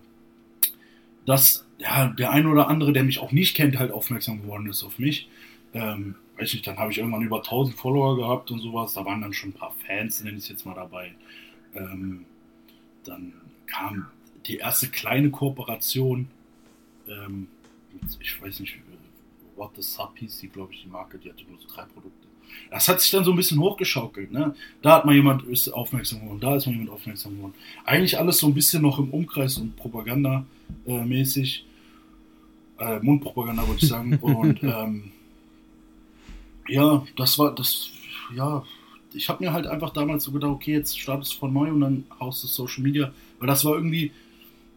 dass ja, der ein oder andere, der mich auch nicht kennt, halt aufmerksam geworden ist auf mich. Ähm, weiß nicht, dann habe ich irgendwann über 1000 Follower gehabt und sowas. Da waren dann schon ein paar Fans, nenne ich es jetzt mal dabei. Ähm, dann kam die erste kleine Kooperation. Ähm, ich weiß nicht, What the Sub hieß die, glaube ich, die Marke. Die hatte nur so drei Produkte. Das hat sich dann so ein bisschen hochgeschaukelt. Ne? Da hat mal jemand ist aufmerksam geworden, da ist mal jemand aufmerksam geworden. Eigentlich alles so ein bisschen noch im Umkreis und Propaganda-mäßig. Äh, Mundpropaganda würde ich sagen. [LAUGHS] und ähm, ja, das war das, ja, ich habe mir halt einfach damals so gedacht, okay, jetzt startest du von neu und dann haust du Social Media, weil das war irgendwie,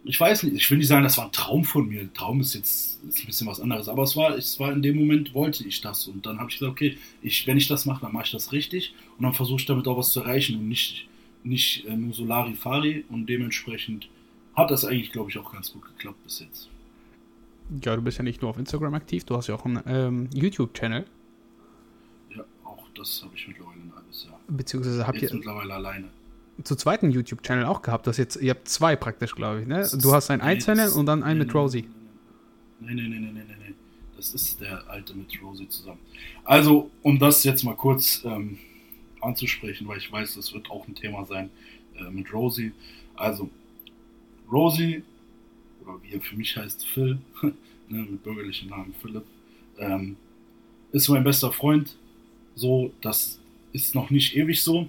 ich weiß nicht, ich will nicht sagen, das war ein Traum von mir. Traum ist jetzt ist ein bisschen was anderes, aber es war, es war in dem Moment wollte ich das und dann habe ich gesagt, okay, ich, wenn ich das mache, dann mache ich das richtig und dann versuche ich damit auch was zu erreichen und nicht, nicht äh, nur so Larifari und dementsprechend hat das eigentlich, glaube ich, auch ganz gut geklappt bis jetzt. Ja, du bist ja nicht nur auf Instagram aktiv, du hast ja auch einen ähm, YouTube-Channel. Ja, auch das habe ich mittlerweile ein halbes Jahr. Beziehungsweise habt ihr mittlerweile alleine zu zweiten YouTube-Channel auch gehabt. Das jetzt, ihr habt zwei praktisch, glaube ich. Ne? Du hast einen nee, Channel und dann einen nee, mit Rosie. Nee, nee, nee, nee, nee, nee. Das ist der alte mit Rosie zusammen. Also, um das jetzt mal kurz ähm, anzusprechen, weil ich weiß, das wird auch ein Thema sein äh, mit Rosie. Also, Rosie, oder wie er für mich heißt, Phil, [LAUGHS] ne, mit bürgerlichen Namen Philipp, ähm, ist mein bester Freund. So, das ist noch nicht ewig so.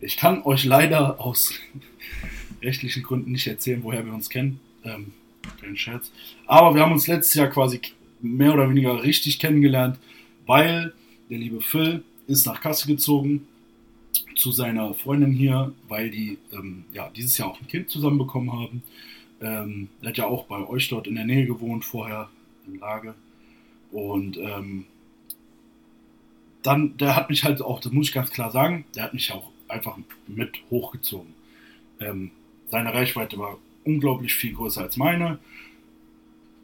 Ich kann euch leider aus [LAUGHS] rechtlichen Gründen nicht erzählen, woher wir uns kennen. Ähm, kein Scherz. Aber wir haben uns letztes Jahr quasi mehr oder weniger richtig kennengelernt, weil der liebe Phil ist nach Kassel gezogen zu seiner Freundin hier, weil die ähm, ja, dieses Jahr auch ein Kind zusammen bekommen haben. Ähm, er hat ja auch bei euch dort in der Nähe gewohnt, vorher in Lage. Und ähm, dann, der hat mich halt auch, das muss ich ganz klar sagen, der hat mich auch einfach mit hochgezogen. Ähm, seine Reichweite war unglaublich viel größer als meine.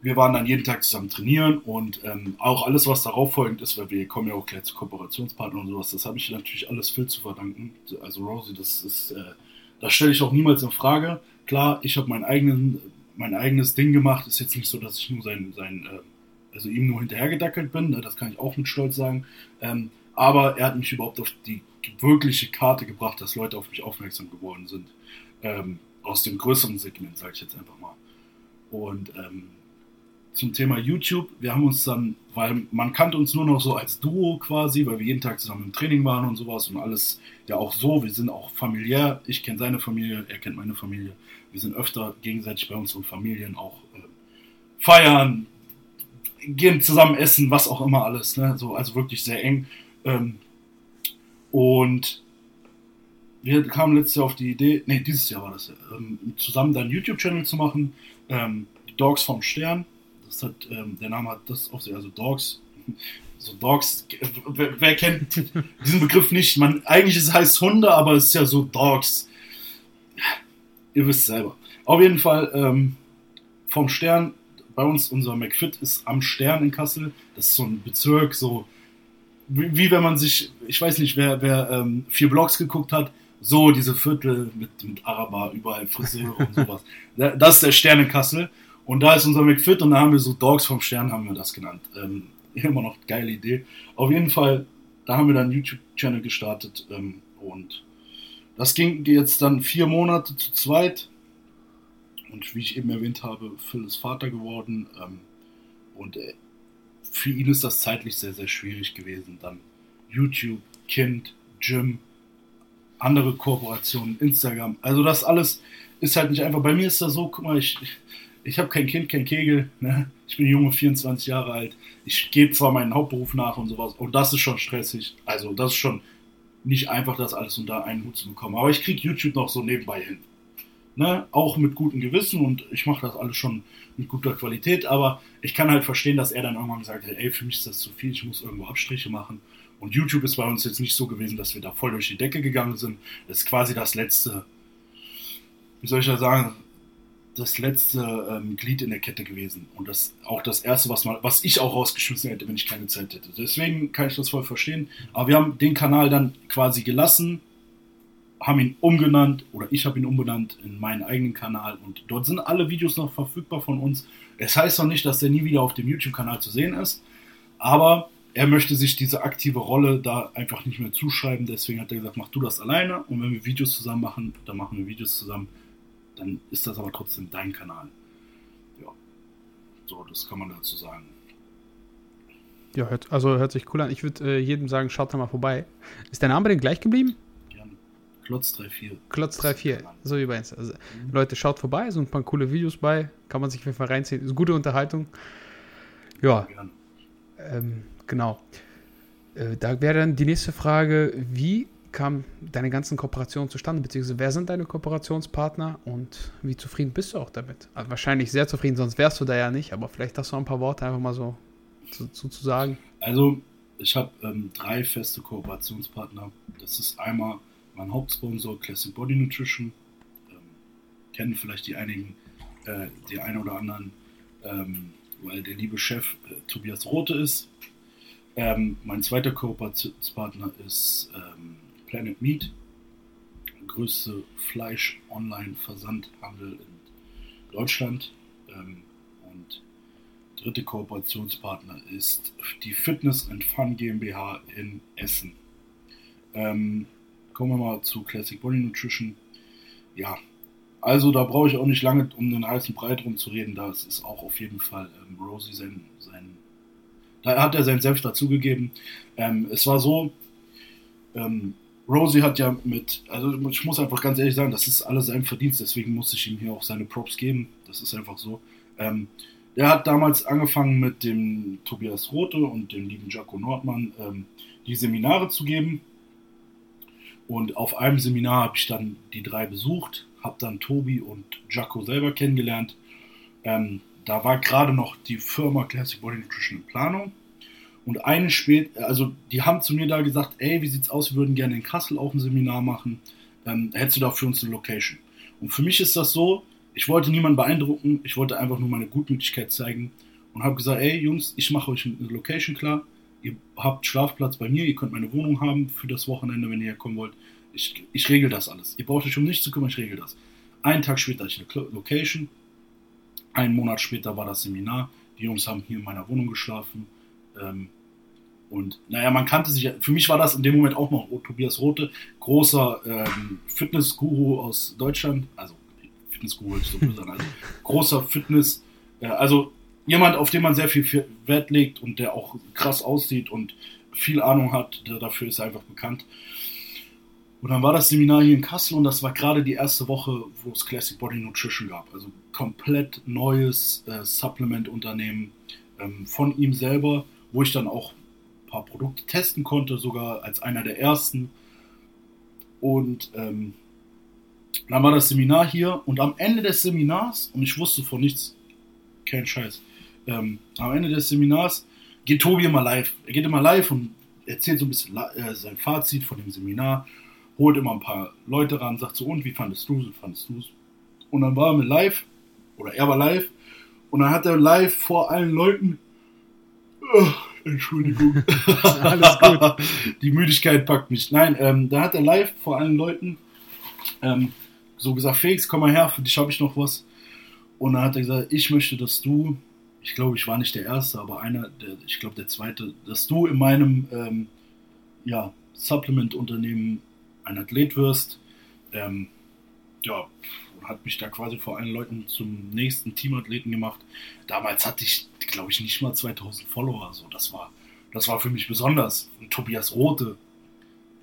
Wir waren dann jeden Tag zusammen trainieren und ähm, auch alles, was darauf folgend ist, weil wir kommen ja auch gleich zu Kooperationspartnern und sowas, das habe ich natürlich alles Phil zu verdanken. Also Rosie, das ist, äh, das stelle ich auch niemals in Frage. Klar, ich habe mein, eigenen, mein eigenes Ding gemacht. Ist jetzt nicht so, dass ich nur sein, sein äh, also ihm nur hinterhergedackelt bin. Ne? Das kann ich auch mit Stolz sagen. Ähm, aber er hat mich überhaupt auf die wirkliche Karte gebracht, dass Leute auf mich aufmerksam geworden sind. Ähm, aus dem größeren Segment, sage ich jetzt einfach mal. Und ähm, zum Thema YouTube, wir haben uns dann, weil man kannte uns nur noch so als Duo quasi, weil wir jeden Tag zusammen im Training waren und sowas und alles ja auch so, wir sind auch familiär, ich kenne seine Familie, er kennt meine Familie, wir sind öfter gegenseitig bei unseren Familien auch äh, feiern, gehen zusammen essen, was auch immer alles, ne? so, also wirklich sehr eng. Ähm, und wir kamen letztes Jahr auf die Idee, nee, dieses Jahr war das, ähm, zusammen dann YouTube-Channel zu machen, ähm, Dogs vom Stern. Das hat, ähm, der Name hat das auch sehr, also Dogs, so Dogs, wer, wer, kennt diesen Begriff nicht? Man, eigentlich ist es heißt Hunde, aber es ist ja so Dogs. Ihr wisst selber. Auf jeden Fall ähm, vom Stern, bei uns, unser McFit ist am Stern in Kassel. Das ist so ein Bezirk, so wie, wie wenn man sich, ich weiß nicht, wer, wer ähm, vier Blogs geguckt hat, so diese Viertel mit, mit Araber, überall Friseure und sowas. [LAUGHS] Das ist der Stern in Kassel. Und da ist unser McFit und da haben wir so Dogs vom Stern, haben wir das genannt. Ähm, [LAUGHS] immer noch geile Idee. Auf jeden Fall, da haben wir dann einen YouTube-Channel gestartet ähm, und das ging jetzt dann vier Monate zu zweit. Und wie ich eben erwähnt habe, Phil ist Vater geworden. Ähm, und äh, für ihn ist das zeitlich sehr, sehr schwierig gewesen. Dann YouTube, Kind, Gym, andere Kooperationen, Instagram. Also das alles ist halt nicht einfach. Bei mir ist das so, guck mal, ich, ich, habe kein Kind, kein Kegel. Ne? Ich bin junge 24 Jahre alt. Ich gehe zwar meinen Hauptberuf nach und sowas. Und das ist schon stressig. Also das ist schon nicht einfach, das alles unter einen Hut zu bekommen. Aber ich kriege YouTube noch so nebenbei hin. Ne? Auch mit gutem Gewissen und ich mache das alles schon mit guter Qualität. Aber ich kann halt verstehen, dass er dann irgendwann gesagt hat, ey, für mich ist das zu viel, ich muss irgendwo Abstriche machen. Und YouTube ist bei uns jetzt nicht so gewesen, dass wir da voll durch die Decke gegangen sind. Das ist quasi das letzte, wie soll ich das sagen, das letzte ähm, Glied in der Kette gewesen. Und das auch das erste, was, man, was ich auch rausgeschmissen hätte, wenn ich keine Zeit hätte. Deswegen kann ich das voll verstehen. Aber wir haben den Kanal dann quasi gelassen, haben ihn umgenannt oder ich habe ihn umbenannt in meinen eigenen Kanal und dort sind alle Videos noch verfügbar von uns. Es heißt noch nicht, dass der nie wieder auf dem YouTube-Kanal zu sehen ist, aber er möchte sich diese aktive Rolle da einfach nicht mehr zuschreiben. Deswegen hat er gesagt, mach du das alleine. Und wenn wir Videos zusammen machen, dann machen wir Videos zusammen. Dann ist das aber trotzdem dein Kanal. Ja, so, das kann man dazu sagen. Ja, hört, also hört sich cool an. Ich würde äh, jedem sagen, schaut da mal vorbei. Ist der Name denn gleich geblieben? Gerne. Klotz 34. Klotz 34, so wie bei uns. Also, mhm. Leute, schaut vorbei, so ein paar coole Videos bei. Kann man sich auf jeden Fall reinziehen. Ist gute Unterhaltung. Ja. Ähm, Genau. Äh, da wäre dann die nächste Frage, wie kam deine ganzen Kooperationen zustande, beziehungsweise wer sind deine Kooperationspartner und wie zufrieden bist du auch damit? Also wahrscheinlich sehr zufrieden, sonst wärst du da ja nicht, aber vielleicht hast du ein paar Worte einfach mal so zu, zu, zu sagen. Also ich habe ähm, drei feste Kooperationspartner. Das ist einmal mein Hauptsponsor Classic Body Nutrition. Ähm, kennen vielleicht die einigen, äh, die einen oder anderen, ähm, weil der liebe Chef äh, Tobias Rote ist. Ähm, mein zweiter Kooperationspartner ist ähm, Planet Meat, größte Fleisch-Online-Versandhandel in Deutschland. Ähm, und dritte Kooperationspartner ist die Fitness and Fun GmbH in Essen. Ähm, kommen wir mal zu Classic Body Nutrition. Ja, also da brauche ich auch nicht lange um den heißen Breit rumzureden. Das ist auch auf jeden Fall ähm, Rosie sein, sein da hat er sein Selbst dazugegeben. Ähm, es war so, ähm, Rosie hat ja mit, also ich muss einfach ganz ehrlich sagen, das ist alles sein Verdienst, deswegen muss ich ihm hier auch seine Props geben. Das ist einfach so. Ähm, er hat damals angefangen mit dem Tobias Rote und dem lieben Jaco Nordmann ähm, die Seminare zu geben. Und auf einem Seminar habe ich dann die drei besucht, habe dann Tobi und Jaco selber kennengelernt. Ähm, da war gerade noch die Firma Classic Body Nutrition in Planung. Und eine spät, also die haben zu mir da gesagt, ey, wie sieht's aus, wir würden gerne in Kassel auch ein Seminar machen. Ähm, hättest du da für uns eine Location? Und für mich ist das so, ich wollte niemanden beeindrucken, ich wollte einfach nur meine Gutmütigkeit zeigen und habe gesagt, ey Jungs, ich mache euch eine Location klar, ihr habt Schlafplatz bei mir, ihr könnt meine Wohnung haben für das Wochenende, wenn ihr herkommen wollt. Ich, ich regel das alles. Ihr braucht euch um nichts zu kümmern, ich regel das. Einen Tag später hatte ich eine Location, einen Monat später war das Seminar, die Jungs haben hier in meiner Wohnung geschlafen. Ähm, und naja, man kannte sich, für mich war das in dem Moment auch noch Tobias Rote, großer ähm, Fitnessguru aus Deutschland, also Fitnessguru so böse also großer Fitness, äh, also jemand, auf den man sehr viel Wert legt und der auch krass aussieht und viel Ahnung hat, dafür ist er einfach bekannt. Und dann war das Seminar hier in Kassel und das war gerade die erste Woche, wo es Classic Body Nutrition gab. Also komplett neues äh, Supplement-Unternehmen ähm, von ihm selber, wo ich dann auch paar Produkte testen konnte, sogar als einer der ersten. Und ähm, dann war das Seminar hier und am Ende des Seminars, und ich wusste von nichts, kein Scheiß, ähm, am Ende des Seminars geht Tobi immer live. Er geht immer live und erzählt so ein bisschen äh, sein Fazit von dem Seminar, holt immer ein paar Leute ran, sagt so, und wie fandest du es, wie fandest du es? Und dann war er mit live, oder er war live, und dann hat er live vor allen Leuten, oh, Entschuldigung, [LAUGHS] alles gut, die Müdigkeit packt mich. Nein, ähm, da hat er live vor allen Leuten ähm, so gesagt, Felix, komm mal her, für dich habe ich noch was. Und dann hat er gesagt, ich möchte, dass du, ich glaube, ich war nicht der Erste, aber einer, der, ich glaube der Zweite, dass du in meinem ähm, ja, Supplement-Unternehmen ein Athlet wirst. Ähm, ja, hat mich da quasi vor allen Leuten zum nächsten Teamathleten gemacht. Damals hatte ich, glaube ich, nicht mal 2000 Follower. So, das war, das war für mich besonders. Und Tobias Rote,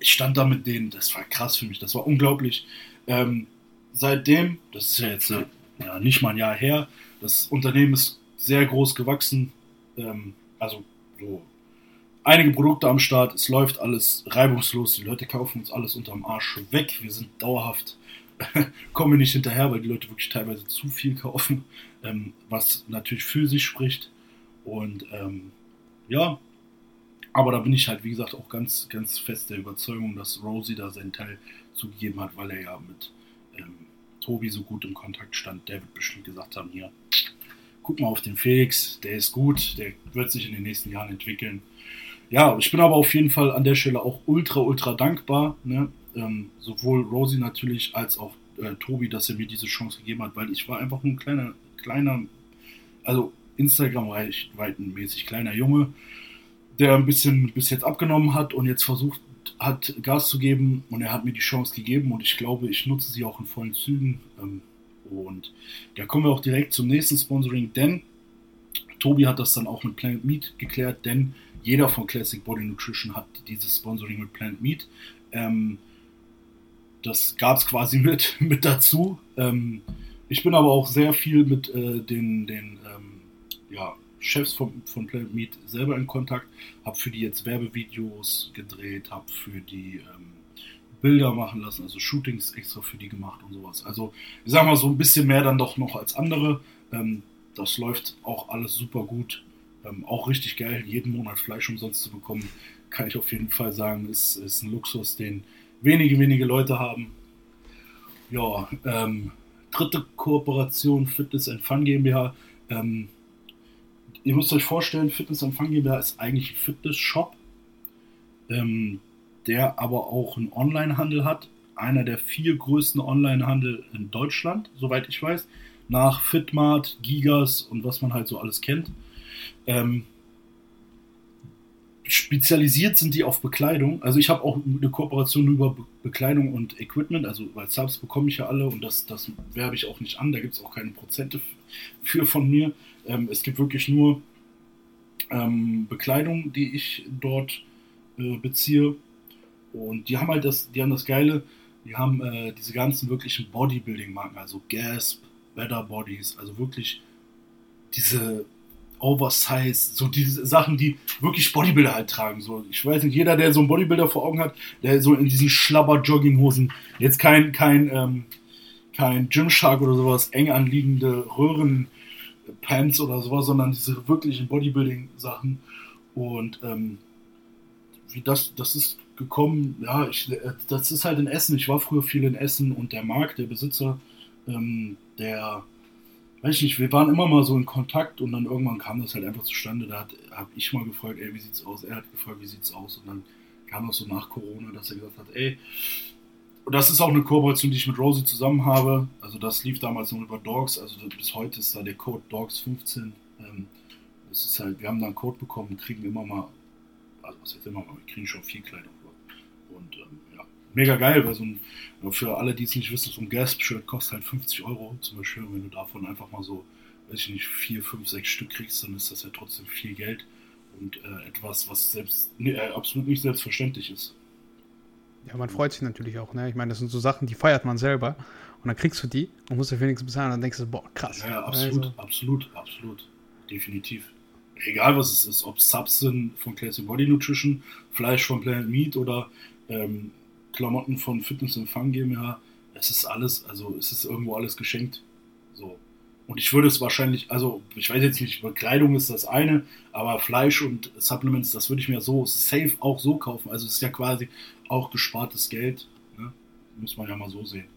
ich stand da mit denen, das war krass für mich, das war unglaublich. Ähm, seitdem, das ist ja jetzt äh, ja, nicht mal ein Jahr her, das Unternehmen ist sehr groß gewachsen. Ähm, also so einige Produkte am Start, es läuft alles reibungslos, die Leute kaufen uns alles unterm Arsch weg. Wir sind dauerhaft, [LAUGHS] kommen wir nicht hinterher, weil die Leute wirklich teilweise zu viel kaufen, ähm, was natürlich für sich spricht. Und ähm, ja, aber da bin ich halt, wie gesagt, auch ganz, ganz fest der Überzeugung, dass Rosie da seinen Teil zugegeben hat, weil er ja mit ähm, Tobi so gut im Kontakt stand. Der wird bestimmt gesagt haben, hier, guck mal auf den Felix, der ist gut, der wird sich in den nächsten Jahren entwickeln. Ja, ich bin aber auf jeden Fall an der Stelle auch ultra, ultra dankbar. Ne? Ähm, sowohl Rosie natürlich als auch äh, Tobi, dass er mir diese Chance gegeben hat, weil ich war einfach ein kleiner, kleiner, also Instagram-Reichweitenmäßig kleiner Junge, der ein bisschen bis jetzt abgenommen hat und jetzt versucht hat, Gas zu geben und er hat mir die Chance gegeben und ich glaube, ich nutze sie auch in vollen Zügen. Ähm, und da kommen wir auch direkt zum nächsten Sponsoring, denn Tobi hat das dann auch mit Planet Meat geklärt, denn jeder von Classic Body Nutrition hat dieses Sponsoring mit Planet Meat. Ähm, das gab es quasi mit, [LAUGHS] mit dazu. Ähm, ich bin aber auch sehr viel mit äh, den, den ja, Chefs von, von Planet Meat selber in Kontakt, habe für die jetzt Werbevideos gedreht, habe für die ähm, Bilder machen lassen, also Shootings extra für die gemacht und sowas. Also ich sag mal so ein bisschen mehr dann doch noch als andere. Ähm, das läuft auch alles super gut. Ähm, auch richtig geil, jeden Monat Fleisch umsonst zu bekommen, kann ich auf jeden Fall sagen, ist, ist ein Luxus, den wenige, wenige Leute haben. Ja, ähm, dritte Kooperation Fitness and Fun GmbH. Ähm, ihr müsst euch vorstellen, Fitness and Fun GmbH ist eigentlich ein Fitness-Shop, ähm, der aber auch einen Online-Handel hat. Einer der vier größten Online-Handel in Deutschland, soweit ich weiß. Nach Fitmart, Gigas und was man halt so alles kennt. Ähm, spezialisiert sind die auf Bekleidung. Also ich habe auch eine Kooperation über Be Bekleidung und Equipment, also weil Subs bekomme ich ja alle und das, das werbe ich auch nicht an, da gibt es auch keine Prozente für von mir. Ähm, es gibt wirklich nur ähm, Bekleidung, die ich dort äh, beziehe. Und die haben halt das, die haben das Geile, die haben äh, diese ganzen wirklichen Bodybuilding-Marken, also Gasp, Better Bodies, also wirklich diese Oversize, so diese Sachen, die wirklich Bodybuilder halt tragen. So, ich weiß nicht, jeder, der so einen Bodybuilder vor Augen hat, der so in diesen Schlabber-Jogginghosen, jetzt kein, kein, ähm, kein Gymshark oder sowas, eng anliegende Röhren, Pants oder sowas, sondern diese wirklichen Bodybuilding-Sachen. Und ähm, wie das, das ist gekommen, ja, ich, äh, das ist halt in Essen. Ich war früher viel in Essen und der Marc, der Besitzer, ähm, der, weiß ich nicht, wir waren immer mal so in Kontakt und dann irgendwann kam das halt einfach zustande. Da habe ich mal gefragt, ey, wie sieht's aus? Er hat gefragt, wie sieht's aus? Und dann kam das so nach Corona, dass er gesagt hat, ey, und das ist auch eine Kooperation, die ich mit Rosie zusammen habe. Also das lief damals noch über Dogs, also bis heute ist da der Code Dogs15. Ähm, das ist halt, wir haben da einen Code bekommen, kriegen immer mal, also was heißt immer mal, wir kriegen schon viel Kleidung. Und ähm, ja, mega geil, weil so ein, für alle, die es nicht wissen, so ein Gasp-Shirt kostet halt 50 Euro zum Beispiel. Und wenn du davon einfach mal so, weiß ich nicht, vier, fünf, sechs Stück kriegst, dann ist das ja trotzdem viel Geld und äh, etwas, was selbst nee, äh, absolut nicht selbstverständlich ist. Ja, man freut sich natürlich auch, ne? Ich meine, das sind so Sachen, die feiert man selber. Und dann kriegst du die und musst dafür nichts bezahlen. Und dann denkst du, boah, krass. Ja, absolut, also. absolut, absolut. Definitiv. Egal was es ist, ob Subs sind von Classic Body Nutrition, Fleisch von Planet Meat oder ähm, Klamotten von Fitness und Fun GmbH, es ist alles, also es ist irgendwo alles geschenkt. So. Und ich würde es wahrscheinlich, also ich weiß jetzt nicht, Bekleidung ist das eine, aber Fleisch und Supplements, das würde ich mir so safe auch so kaufen. Also es ist ja quasi auch gespartes Geld. Ne? Muss man ja mal so sehen.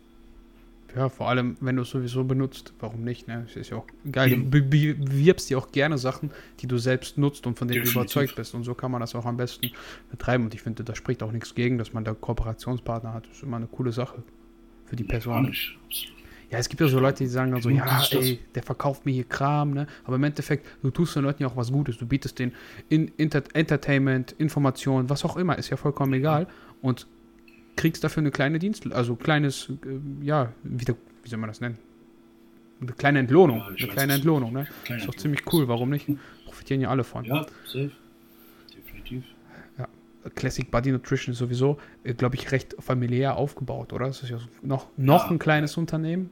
Ja, vor allem, wenn du es sowieso benutzt, warum nicht? Ne? Das ist ja auch geil. Du bewirbst dir auch gerne Sachen, die du selbst nutzt und von denen Definitiv. du überzeugt bist. Und so kann man das auch am besten betreiben. Und ich finde, da spricht auch nichts gegen, dass man da Kooperationspartner hat. Das ist immer eine coole Sache für die Person. Ja, ja, es gibt ja so Leute, die sagen dann so, ja, ey, der verkauft mir hier Kram, ne? Aber im Endeffekt, du tust den Leuten ja auch was Gutes. Du bietest denen in Inter Entertainment, Informationen, was auch immer, ist ja vollkommen egal. Und kriegst dafür eine kleine Dienst, also kleines, äh, ja, wie, wie, soll man das nennen? Eine kleine Entlohnung. Ja, eine kleine Entlohnung, ne? Kleine ist doch ziemlich cool, warum nicht? Profitieren ja alle von. Ja, safe. Definitiv. Classic Body Nutrition ist sowieso, äh, glaube ich, recht familiär aufgebaut, oder? Es ist ja noch, noch ja. ein kleines Unternehmen,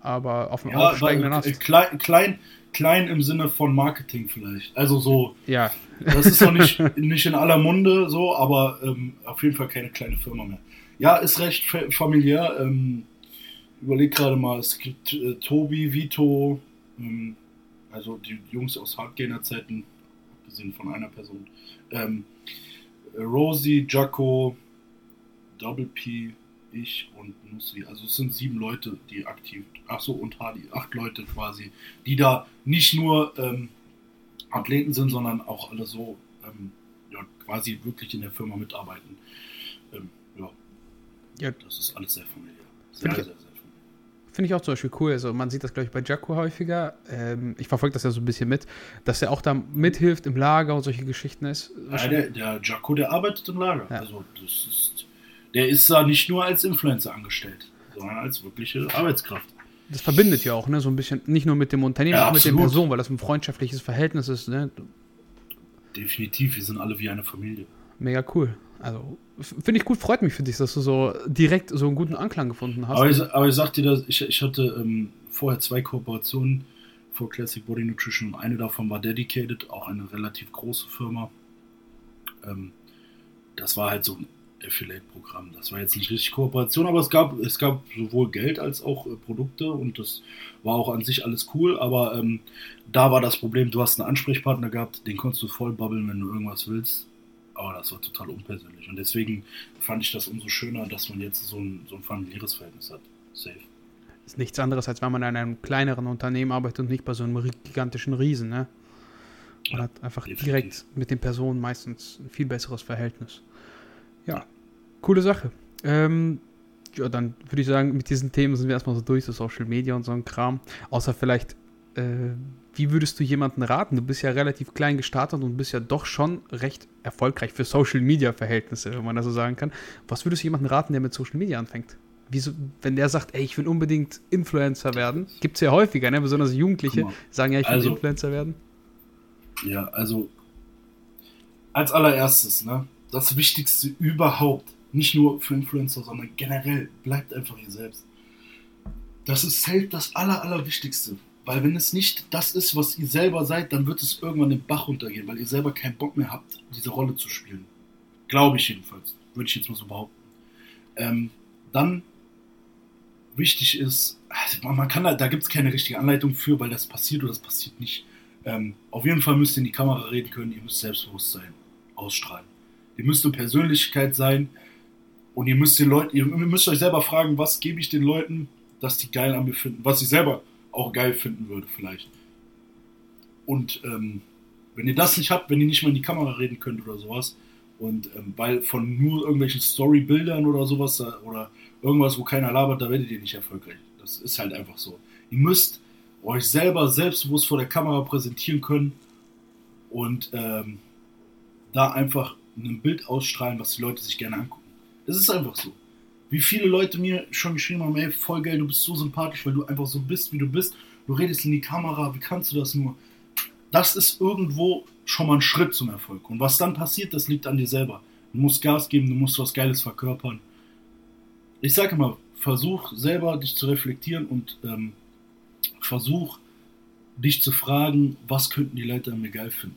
aber auf dem ja, aufsteigenden Ast. Klein, klein, klein im Sinne von Marketing vielleicht. Also so. Ja. Das ist noch nicht, nicht in aller Munde so, aber ähm, auf jeden Fall keine kleine Firma mehr. Ja, ist recht familiär. Ähm, überleg gerade mal, es gibt äh, Tobi, Vito, ähm, also die Jungs aus Hardgainer-Zeiten, abgesehen von einer Person. Ähm, Rosie, Jaco, Double P, ich und Nussi. Also es sind sieben Leute, die aktiv, ach so, und Hardy, acht Leute quasi, die da nicht nur ähm, Athleten sind, sondern auch alle so ähm, ja, quasi wirklich in der Firma mitarbeiten. Ja. Das ist alles sehr familiär. Sehr, sehr, sehr Finde ich auch zum Beispiel cool. Also man sieht das, glaube ich, bei Jacko häufiger. Ähm, ich verfolge das ja so ein bisschen mit, dass er auch da mithilft im Lager und solche Geschichten ist. Ja, der, der Jacko, der arbeitet im Lager. Ja. Also das ist der ist da nicht nur als Influencer angestellt, sondern als wirkliche Arbeitskraft. Das verbindet ja auch, ne, so ein bisschen, nicht nur mit dem Unternehmen, ja, auch mit den Personen, weil das ein freundschaftliches Verhältnis ist, ne? Definitiv, wir sind alle wie eine Familie. Mega cool. Also, finde ich gut, freut mich für dich, dass du so direkt so einen guten Anklang gefunden hast. Aber ich, aber ich sag dir, dass ich, ich hatte ähm, vorher zwei Kooperationen vor Classic Body Nutrition. Eine davon war Dedicated, auch eine relativ große Firma. Ähm, das war halt so ein Affiliate-Programm. Das war jetzt nicht richtig Kooperation, aber es gab, es gab sowohl Geld als auch äh, Produkte und das war auch an sich alles cool, aber ähm, da war das Problem, du hast einen Ansprechpartner gehabt, den konntest du voll babbeln, wenn du irgendwas willst, aber das war total unpersönlich und deswegen fand ich das umso schöner, dass man jetzt so ein, so ein familiäres Verhältnis hat. Safe. Ist nichts anderes, als wenn man in einem kleineren Unternehmen arbeitet und nicht bei so einem gigantischen Riesen, ne? Man ja, hat einfach definitiv. direkt mit den Personen meistens ein viel besseres Verhältnis. Ja, coole Sache. Ähm, ja, dann würde ich sagen, mit diesen Themen sind wir erstmal so durch, so Social Media und so ein Kram. Außer vielleicht, äh, wie würdest du jemanden raten? Du bist ja relativ klein gestartet und bist ja doch schon recht erfolgreich für Social Media Verhältnisse, wenn man das so sagen kann. Was würdest du jemanden raten, der mit Social Media anfängt? Wieso, wenn der sagt, ey, ich will unbedingt Influencer werden, gibt es ja häufiger, ne? besonders Jugendliche sagen ja, ich will also, Influencer werden. Ja, also als allererstes, ne? das Wichtigste überhaupt, nicht nur für Influencer, sondern generell, bleibt einfach ihr selbst. Das ist safe das Aller, Allerwichtigste. Weil wenn es nicht das ist, was ihr selber seid, dann wird es irgendwann den Bach runtergehen, weil ihr selber keinen Bock mehr habt, diese Rolle zu spielen. Glaube ich jedenfalls. Würde ich jetzt mal so behaupten. Ähm, dann wichtig ist, also man kann da, da gibt es keine richtige Anleitung für, weil das passiert oder das passiert nicht. Ähm, auf jeden Fall müsst ihr in die Kamera reden können, ihr müsst Selbstbewusstsein ausstrahlen. Ihr müsst eine Persönlichkeit sein und ihr müsst den Leuten, ihr müsst euch selber fragen, was gebe ich den Leuten, dass die geil an mir finden, was ich selber auch geil finden würde vielleicht. Und ähm, wenn ihr das nicht habt, wenn ihr nicht mal in die Kamera reden könnt oder sowas, und ähm, weil von nur irgendwelchen Storybildern oder sowas oder irgendwas, wo keiner labert, da werdet ihr nicht erfolgreich. Das ist halt einfach so. Ihr müsst euch selber selbstbewusst vor der Kamera präsentieren können und ähm, da einfach ein Bild ausstrahlen, was die Leute sich gerne angucken. Es ist einfach so. Wie viele Leute mir schon geschrieben haben, ey, voll geil, du bist so sympathisch, weil du einfach so bist, wie du bist. Du redest in die Kamera, wie kannst du das nur? Das ist irgendwo schon mal ein Schritt zum Erfolg. Und was dann passiert, das liegt an dir selber. Du musst Gas geben, du musst was Geiles verkörpern. Ich sage immer, versuch selber dich zu reflektieren und ähm, versuch dich zu fragen, was könnten die Leute an mir geil finden.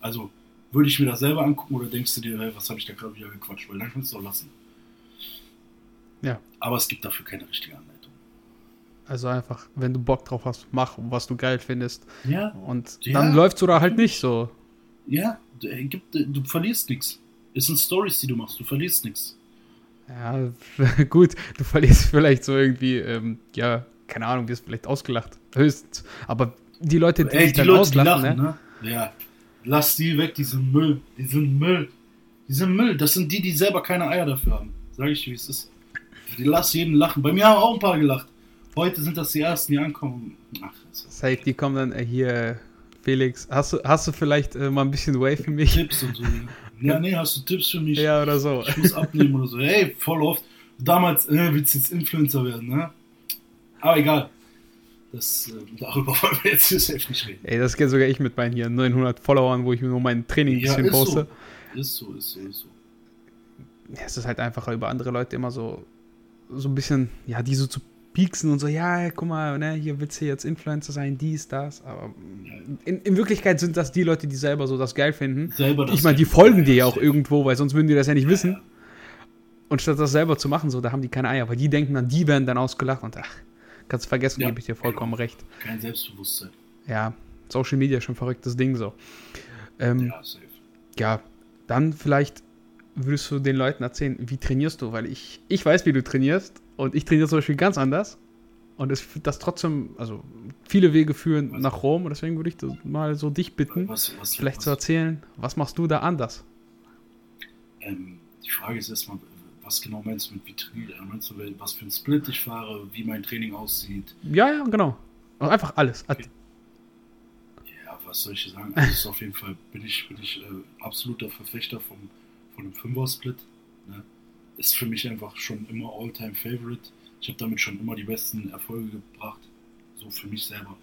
Also würde ich mir das selber angucken oder denkst du dir, hey, was habe ich da gerade wieder gequatscht? Weil dann kannst du es auch lassen. Ja. Aber es gibt dafür keine richtige Anleitung. Also einfach, wenn du Bock drauf hast, mach, was du geil findest. Ja. Und Ja. dann läuft's oder halt nicht so. Ja, du, äh, gibt, du verlierst nichts. Es sind Stories, die du machst, du verlierst nichts. Ja, [LAUGHS] gut, du verlierst vielleicht so irgendwie, ähm, ja, keine Ahnung, wirst vielleicht ausgelacht. Höchstens. Aber die Leute, die Ey, die dann Leute, die auslachen, lachen, ne? ne? Ja. Lass die weg, die sind Müll. Die sind Müll. Die sind Müll. Das sind die, die selber keine Eier dafür haben. Sag ich, wie es ist. Die lass jeden lachen. Bei mir haben auch ein paar gelacht. Heute sind das die ersten, die ankommen. Ach, Safe, die kommen dann äh, hier, Felix, hast du, hast du vielleicht äh, mal ein bisschen Way für mich? Tipps und so. Ja, nee, hast du Tipps für mich? Ja, oder so. Ich muss abnehmen oder so. Hey, voll oft. Damals äh, willst du jetzt Influencer werden, ne? Aber egal. Das, äh, darüber [LAUGHS] wollen wir jetzt hier safe nicht reden. Ey, das geht sogar ich mit meinen hier 900 Followern, wo ich nur mein Training ein Ja, bisschen ist poste. so. Ist so, ist so, ist so. Ja, es ist halt einfacher, über andere Leute immer so, so ein bisschen, ja, die so zu pieksen und so, ja, guck mal, ne, hier willst du jetzt Influencer sein, dies, das. Aber in, in Wirklichkeit sind das die Leute, die selber so das geil finden. Selber ich meine, die folgen dir ja auch irgendwo, weil sonst würden die das ja nicht wissen. Ja. Und statt das selber zu machen, so, da haben die keine Eier, weil die denken dann, die werden dann ausgelacht und ach, kannst vergessen, Ja, gebe ich dir vollkommen recht. Kein Selbstbewusstsein. Ja, Social Media ist schon verrücktes Ding so. Ähm, Ja, safe. ja, dann vielleicht würdest du den Leuten erzählen, wie trainierst du? Weil ich, ich weiß, wie du trainierst und ich trainiere zum Beispiel ganz anders. Und es das trotzdem, also viele Wege führen Was? nach Rom und deswegen würde ich das mal so dich bitten, Was, was, vielleicht zu erzählen, was machst du da anders? ähm, die Frage ist erstmal, was genau meinst du mit wie trainiere? Meinst du, was für ein Split ich fahre, wie mein Training aussieht? Ja, ja, genau. Einfach alles. Okay. Ja, was soll ich sagen? Also auf jeden Fall bin ich, bin ich äh, absoluter Verfechter vom, von einem Fünfer-Split. Ne? Ist für mich einfach schon immer All-Time-Favorite. Ich habe damit schon immer die besten Erfolge gebracht. So für mich selber.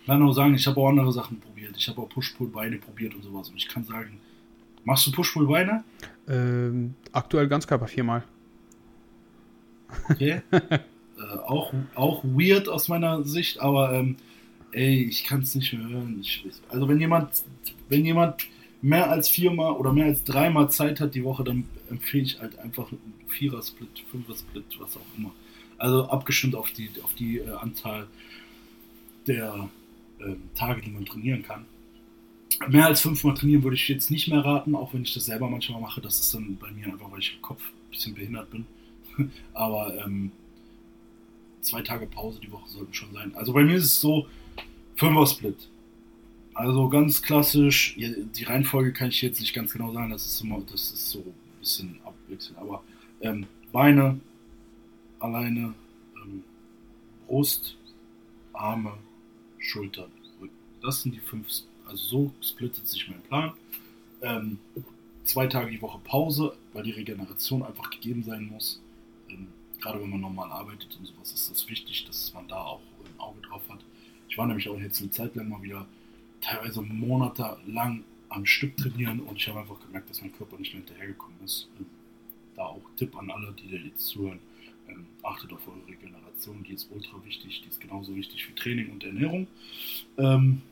Ich kann auch sagen, ich habe auch andere Sachen probiert. Ich habe auch Push-Pull-Beine probiert und sowas. Und ich kann sagen, machst du Push-Pull-Beine? Ähm, aktuell Ganzkörper viermal. Okay. [LAUGHS] äh, auch, auch weird aus meiner Sicht, aber ähm, ey, ich kann es nicht mehr hören. Ich, also wenn jemand, wenn jemand mehr als viermal oder mehr als dreimal Zeit hat die Woche, dann empfehle ich halt einfach einen Vierer-Split, Fünfer-Split, was auch immer. Also abgestimmt auf die, auf die äh, Anzahl der ähm, Tage, die man trainieren kann. Mehr als fünfmal trainieren würde ich jetzt nicht mehr raten, auch wenn ich das selber manchmal mache. Das ist dann bei mir einfach, weil ich im Kopf ein bisschen behindert bin. [LAUGHS] Aber ähm, zwei Tage Pause die Woche sollten schon sein. Also bei mir ist es so, Fünfer-Split. Also ganz klassisch, die Reihenfolge kann ich jetzt nicht ganz genau sagen, das ist immer, das ist so ein bisschen abwechselnd, aber ähm, Beine alleine, ähm, Brust, Arme, Schultern, Rücken. Das sind die fünf, also so splittet sich mein Plan. Ähm, zwei Tage die Woche Pause, weil die Regeneration einfach gegeben sein muss. Ähm, gerade wenn man normal arbeitet und sowas, ist das wichtig, dass man da auch ein Auge drauf hat. Ich war nämlich auch jetzt eine Zeit lang mal wieder teilweise monatelang am Stück trainieren und ich habe einfach gemerkt, dass mein Körper nicht mehr hinterhergekommen ist. Da auch Tipp an alle, die da jetzt zuhören, ähm, achtet auf eure Regeneration, die ist ultra wichtig, die ist genauso wichtig wie Training und Ernährung. Ähm,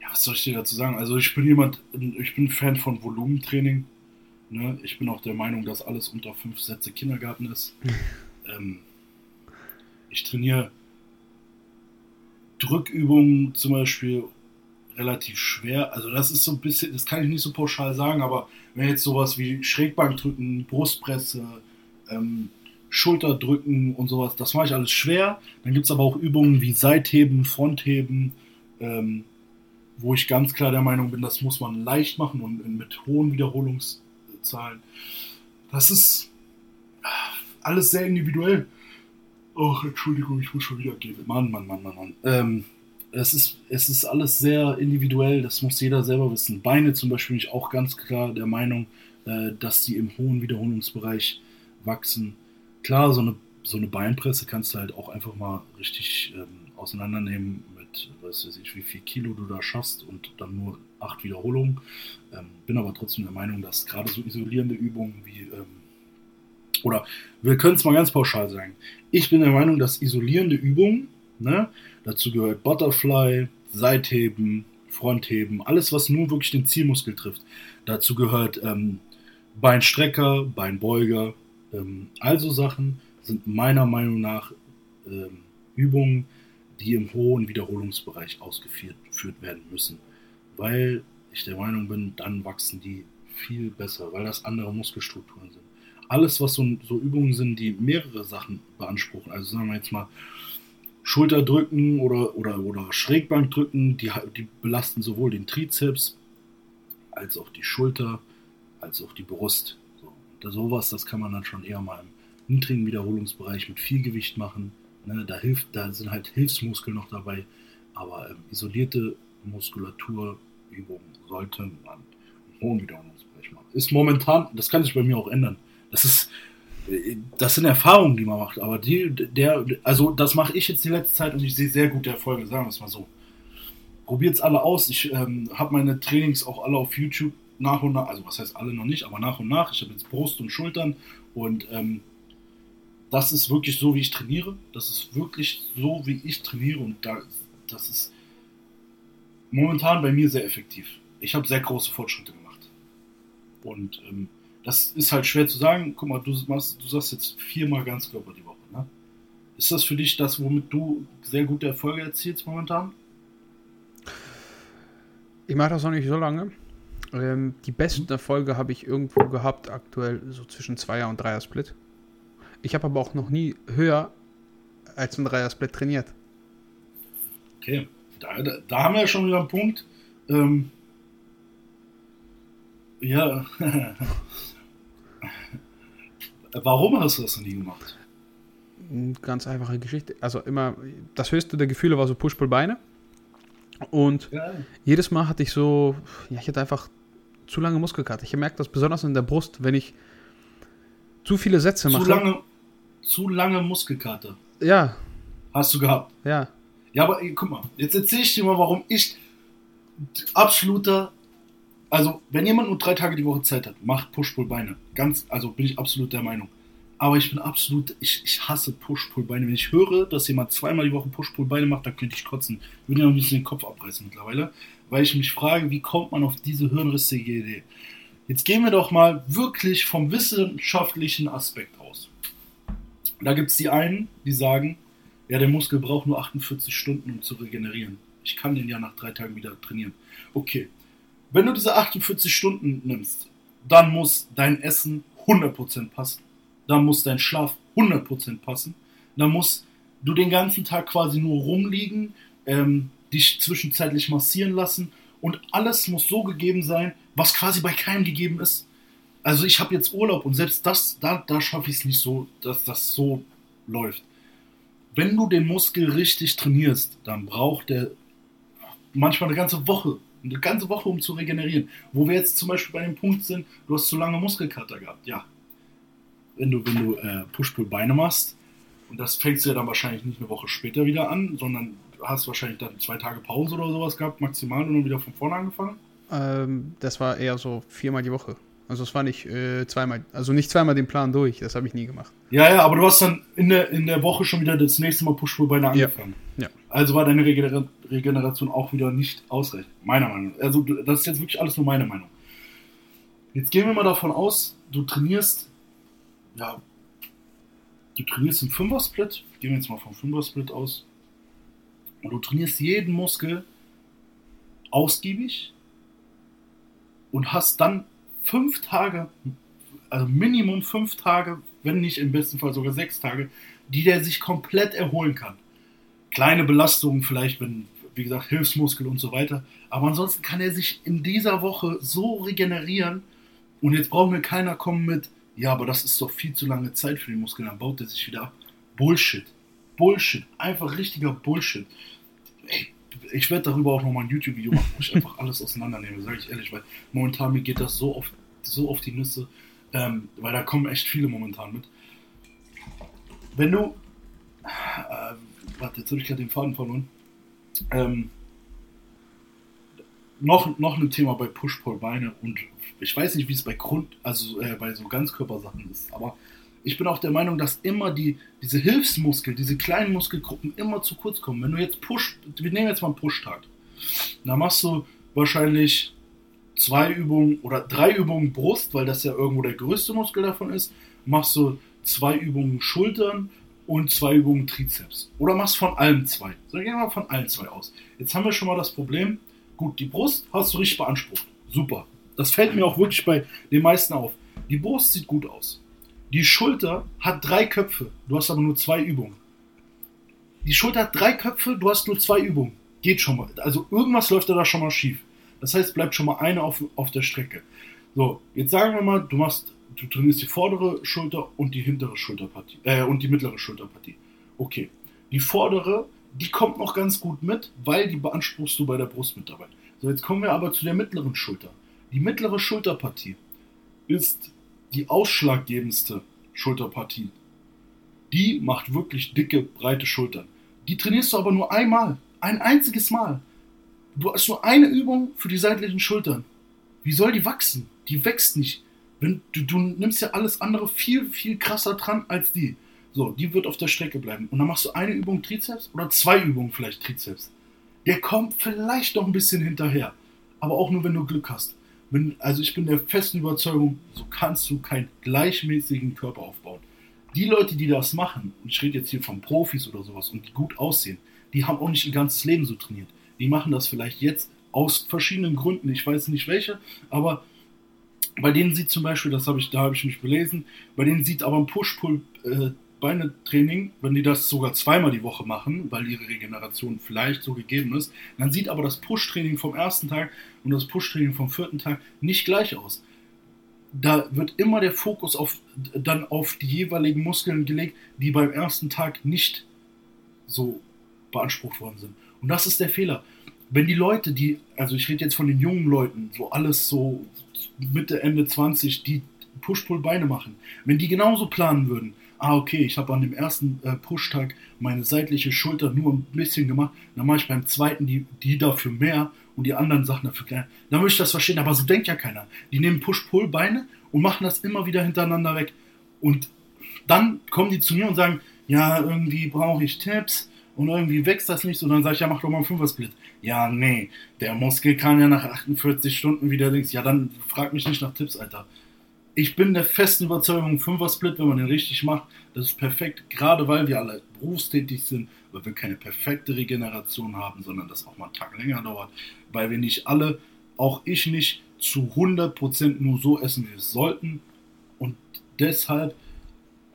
ja, was soll ich dir dazu sagen? Also ich bin jemand, ich bin Fan von Volumentraining. Ne? Ich bin auch der Meinung, dass alles unter fünf Sätze Kindergarten ist. [LAUGHS] ähm, ich trainiere Drückübungen zum Beispiel relativ schwer. Also das ist so ein bisschen, das kann ich nicht so pauschal sagen, aber wenn jetzt sowas wie Schrägbankdrücken, Brustpresse, ähm, Schulterdrücken und sowas, das mache ich alles schwer. Dann gibt es aber auch Übungen wie Seitheben, Frontheben, ähm, wo ich ganz klar der Meinung bin, das muss man leicht machen und mit hohen Wiederholungszahlen. Das ist alles sehr individuell. Oh, Entschuldigung, ich muss schon wieder gehen. Mann, Mann, Mann, Mann, Mann. Ähm, es ist, es ist alles sehr individuell, das muss jeder selber wissen. Beine zum Beispiel bin ich auch ganz klar der Meinung, äh, dass die im hohen Wiederholungsbereich wachsen. Klar, so eine, so eine Beinpresse kannst du halt auch einfach mal richtig ähm, auseinandernehmen mit, weiß ich, wie viel Kilo du da schaffst und dann nur acht Wiederholungen. Ähm, bin aber trotzdem der Meinung, dass gerade so isolierende Übungen wie, ähm, oder wir können es mal ganz pauschal sagen, ich bin der Meinung, dass isolierende Übungen, ne, Dazu gehört Butterfly, Seitheben, Frontheben, alles, was nur wirklich den Zielmuskel trifft. Dazu gehört ähm, Beinstrecker, Beinbeuger. Ähm, also Sachen sind meiner Meinung nach ähm, Übungen, die im hohen Wiederholungsbereich ausgeführt werden müssen. Weil ich der Meinung bin, dann wachsen die viel besser, weil das andere Muskelstrukturen sind. Alles, was so, so Übungen sind, die mehrere Sachen beanspruchen, also sagen wir jetzt mal Schulterdrücken oder, oder, oder Schrägbankdrücken, die, die belasten sowohl den Trizeps als auch die Schulter, als auch die Brust. So, und sowas, das kann man dann schon eher mal im niedrigen Wiederholungsbereich mit viel Gewicht machen. Ne, da, hilft, da sind halt Hilfsmuskeln noch dabei, aber ähm, isolierte Muskulaturübungen sollte man im hohen Wiederholungsbereich machen. Ist momentan, das kann sich bei mir auch ändern. Das ist, das sind Erfahrungen, die man macht, aber die, der, also das mache ich jetzt die letzte Zeit und ich sehe sehr gute Erfolge, sagen wir es mal so. Probiert es alle aus. Ich ähm, habe meine Trainings auch alle auf YouTube nach und nach, also was heißt alle noch nicht, aber nach und nach. Ich habe jetzt Brust und Schultern und ähm, das ist wirklich so, wie ich trainiere. Das ist wirklich so, wie ich trainiere und da, das ist momentan bei mir sehr effektiv. Ich habe sehr große Fortschritte gemacht. Und ähm, das ist halt schwer zu sagen. Guck mal, du, machst, du sagst jetzt viermal Ganzkörper die Woche. Ne? Ist das für dich das, womit du sehr gute Erfolge erzielst momentan? Ich mache das noch nicht so lange. Ähm, die besten Erfolge habe ich irgendwo gehabt, aktuell so zwischen Zweier- und Dreier-Split. Ich habe aber auch noch nie höher als ein Dreier-Split trainiert. Okay, da, da, da, haben wir ja schon wieder einen Punkt. Ähm, ja, [LAUGHS] Warum hast du das noch nie gemacht? Ganz einfache Geschichte. Also immer, das höchste der Gefühle war so Push-Pull-Beine. Und ja. jedes Mal hatte ich so, ja, ich hatte einfach zu lange Muskelkater. Ich merke das besonders in der Brust, wenn ich zu viele Sätze zu mache. Lange, zu lange Muskelkater. Ja. Hast du gehabt? Ja. Ja, aber ey, guck mal, jetzt erzähle ich dir mal, warum ich absoluter also, wenn jemand nur drei Tage die Woche Zeit hat, macht Push-Pull-Beine. Ganz, also bin ich absolut der Meinung. Aber ich bin absolut, ich, ich hasse Push-Pull-Beine. Wenn ich höre, dass jemand zweimal die Woche Push-Pull-Beine macht, dann könnte ich kotzen. Ich würde mir ein bisschen den Kopf abreißen mittlerweile. Weil ich mich frage, wie kommt man auf diese hirnrissige Idee? Jetzt gehen wir doch mal wirklich vom wissenschaftlichen Aspekt aus. Da gibt es die einen, die sagen, ja, der Muskel braucht nur 48 Stunden, um zu regenerieren. Ich kann den ja nach drei Tagen wieder trainieren. Okay, wenn du diese 48 Stunden nimmst, dann muss dein Essen 100% passen. Dann muss dein Schlaf 100% passen. Dann musst du den ganzen Tag quasi nur rumliegen, ähm, dich zwischenzeitlich massieren lassen und alles muss so gegeben sein, was quasi bei keinem gegeben ist. Also ich habe jetzt Urlaub und selbst das, da, da schaffe ich es nicht so, dass das so läuft. Wenn du den Muskel richtig trainierst, dann braucht der manchmal eine ganze Woche, eine ganze Woche, um zu regenerieren. Wo wir jetzt zum Beispiel bei dem Punkt sind, du hast zu lange Muskelkater gehabt. Ja. Wenn du, wenn du äh, Push-Pull-Beine machst, und das fängst du ja dann wahrscheinlich nicht eine Woche später wieder an, sondern hast wahrscheinlich dann zwei Tage Pause oder sowas gehabt, maximal, und dann wieder von vorne angefangen? Ähm, das war eher so viermal die Woche. Also es war nicht äh, zweimal, also nicht zweimal den Plan durch, das habe ich nie gemacht. Ja, ja, aber du hast dann in der, in der Woche schon wieder das nächste Mal Push-Pull-Beine angefangen. Ja. ja. Also war deine Regener Regeneration auch wieder nicht ausreichend. Meiner Meinung nach. Also das ist jetzt wirklich alles nur meine Meinung. Jetzt gehen wir mal davon aus, du trainierst, ja, du trainierst im Fünfer-Split. Gehen wir jetzt mal vom Fünfer-Split aus. Und du trainierst jeden Muskel ausgiebig und hast dann fünf Tage, also Minimum fünf Tage, wenn nicht im besten Fall sogar sechs Tage, die der sich komplett erholen kann. Kleine Belastungen vielleicht, wenn, wie gesagt, Hilfsmuskel und so weiter. Aber ansonsten kann er sich in dieser Woche so regenerieren. Und jetzt braucht mir keiner kommen mit, ja, aber das ist doch viel zu lange Zeit für den Muskel, dann baut er sich wieder ab. Bullshit. Bullshit. Einfach richtiger Bullshit. Ey, ich werde darüber auch nochmal ein YouTube-Video machen, wo ich [LAUGHS] einfach alles auseinandernehme, sage ich ehrlich, weil momentan mir geht das so oft so auf die Nüsse, ähm, weil da kommen echt viele momentan mit. Wenn du, äh, warte, jetzt habe ich gerade den Faden verloren. Ähm, noch, noch ein Thema bei Push-Pull-Beine und ich weiß nicht, wie es bei Grund, also äh, bei so Ganzkörpersachen ist, aber ich bin auch der Meinung, dass immer die, diese Hilfsmuskeln, diese kleinen Muskelgruppen immer zu kurz kommen. Wenn du jetzt Push, wir nehmen jetzt mal einen Push-Tag, da machst du wahrscheinlich zwei Übungen oder drei Übungen Brust, weil das ja irgendwo der größte Muskel davon ist, machst du zwei Übungen Schultern und zwei Übungen Trizeps. Oder machst von allem zwei. So, gehen wir mal von allen zwei aus. Jetzt haben wir schon mal das Problem, gut, die Brust hast du richtig beansprucht. Super. Das fällt mir auch wirklich bei den meisten auf. Die Brust sieht gut aus. Die Schulter hat drei Köpfe, du hast aber nur zwei Übungen. Die Schulter hat drei Köpfe, du hast nur zwei Übungen. Geht schon mal. Also irgendwas läuft da schon mal schief. Das heißt, bleibt schon mal eine auf, auf der Strecke. So, jetzt sagen wir mal, du machst, du trainierst die vordere Schulter und die hintere Schulterpartie, äh, und die mittlere Schulterpartie. Okay. Die vordere, die kommt noch ganz gut mit, weil die beanspruchst du bei der Brust mit dabei. So, jetzt kommen wir aber zu der mittleren Schulter. Die mittlere Schulterpartie ist die ausschlaggebendste Schulterpartie. Die macht wirklich dicke, breite Schultern. Die trainierst du aber nur einmal. Ein einziges Mal. Du hast nur eine Übung für die seitlichen Schultern. Wie soll die wachsen? Die wächst nicht. Wenn, du, du nimmst ja alles andere viel, viel krasser dran als die. So, die wird auf der Strecke bleiben. Und dann machst du eine Übung Trizeps oder zwei Übungen vielleicht Trizeps. Der kommt vielleicht noch ein bisschen hinterher. Aber auch nur, wenn du Glück hast bin, also ich bin der festen Überzeugung, so kannst du keinen gleichmäßigen Körper aufbauen. Die Leute, die das machen, und ich rede jetzt hier von Profis oder sowas und die gut aussehen, die haben auch nicht ihr ganzes Leben so trainiert. Die machen das vielleicht jetzt aus verschiedenen Gründen, ich weiß nicht welche, aber bei denen sieht zum Beispiel, das habe ich, da habe ich mich belesen, bei denen sieht aber ein Push-Pull äh, Beinetraining, wenn die das sogar zweimal die Woche machen, weil ihre Regeneration vielleicht so gegeben ist, dann sieht aber das Push-Training vom ersten Tag und das Push-Training vom vierten Tag nicht gleich aus. Da wird immer der Fokus auf, dann auf die jeweiligen Muskeln gelegt, die beim ersten Tag nicht so beansprucht worden sind. Und das ist der Fehler. Wenn die Leute, die, also ich rede jetzt von den jungen Leuten, so alles so Mitte, Ende 20, die Push-Pull-Beine machen, wenn die genauso planen würden, ah, okay, ich habe an dem ersten äh, Pushtag meine seitliche Schulter nur ein bisschen gemacht, dann mache ich beim zweiten die, die dafür mehr und die anderen Sachen dafür kleiner. Dann möchte ich das verstehen, aber so denkt ja keiner. Die nehmen Push-Pull-Beine und machen das immer wieder hintereinander weg. Und dann kommen die zu mir und sagen, ja, irgendwie brauche ich Tipps und irgendwie wächst das nicht so. Dann sage ich, ja, mach doch mal einen Fünfer-Split. Ja, nee, der Muskel kann ja nach 48 Stunden wieder links. Ja, dann frag mich nicht nach Tipps, Alter ich bin der festen Überzeugung, Fünfer-Split, wenn man den richtig macht, das ist perfekt, gerade weil wir alle berufstätig sind, weil wir keine perfekte Regeneration haben, sondern das auch mal einen Tag länger dauert, weil wir nicht alle, auch ich nicht, zu 100% nur so essen, wie wir es sollten. Und deshalb,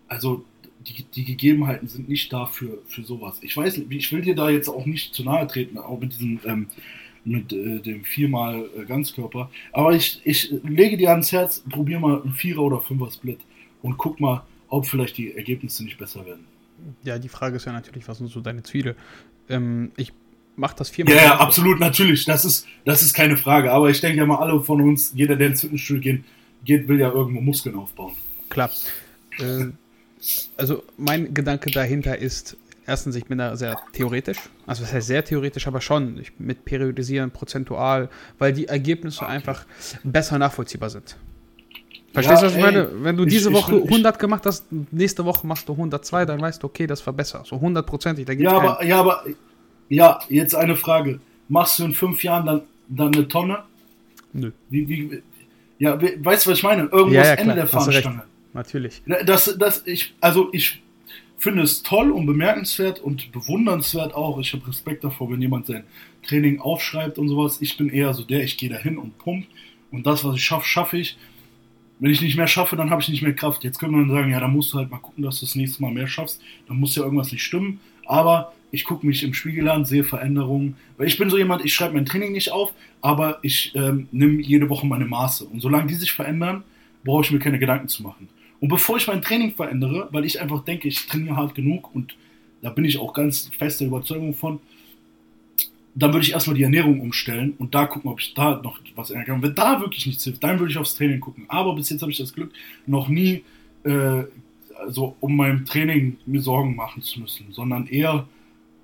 also die, die Gegebenheiten sind nicht dafür für sowas. Ich weiß, ich will dir da jetzt auch nicht zu nahe treten, auch mit diesem ähm, mit äh, dem viermal äh, Ganzkörper. Aber ich, ich lege dir ans Herz, probier mal ein Vierer- oder Fünfer-Split und guck mal, ob vielleicht die Ergebnisse nicht besser werden. Ja, die Frage ist ja natürlich, was sind so deine Ziele? Ähm, ich mache das viermal. Ja, ja, absolut, natürlich. Das ist, das ist keine Frage. Aber ich denke ja mal, alle von uns, jeder, der ins Fitnessstudio geht, geht will ja irgendwo Muskeln aufbauen. Klar. Äh, also mein Gedanke dahinter ist, erstens, ich bin da sehr theoretisch. Also das heißt sehr theoretisch, aber schon ich, mit Periodisieren, prozentual, weil die Ergebnisse okay. einfach besser nachvollziehbar sind. Verstehst du, ja, was ich meine? Wenn du diese ich, Woche ich, 100 gemacht hast, nächste Woche machst du 102, dann weißt du, okay, das war besser. So hundertprozentig. Ja, aber, ja, aber, ja, jetzt eine Frage. Machst du in fünf Jahren dann, dann eine Tonne? Nö. Wie, wie, ja, weißt du, was ich meine? Irgendwo ja, ja, Ende der Fahnenstange. Natürlich. Das, das, ich, also ich finde es toll und bemerkenswert und bewundernswert auch. Ich habe Respekt davor, wenn jemand sein Training aufschreibt und sowas. Ich bin eher so der, ich gehe dahin und pump. Und das, was ich schaffe, schaffe ich. Wenn ich nicht mehr schaffe, dann habe ich nicht mehr Kraft. Jetzt könnte man sagen, ja, dann musst du halt mal gucken, dass du das nächste Mal mehr schaffst. Dann muss ja irgendwas nicht stimmen. Aber ich gucke mich im Spiegel an, sehe Veränderungen. Weil ich bin so jemand, ich schreibe mein Training nicht auf, aber ich ähm, nehme jede Woche meine Maße. Und solange die sich verändern, brauche ich mir keine Gedanken zu machen. Und bevor ich mein Training verändere, weil ich einfach denke, ich trainiere hart genug und da bin ich auch ganz fest der Überzeugung von, dann würde ich erstmal die Ernährung umstellen und da gucken, ob ich da noch was ändern kann. Wenn da wirklich nichts hilft, dann würde ich aufs Training gucken. Aber bis jetzt habe ich das Glück, noch nie äh, also um mein Training mir Sorgen machen zu müssen, sondern eher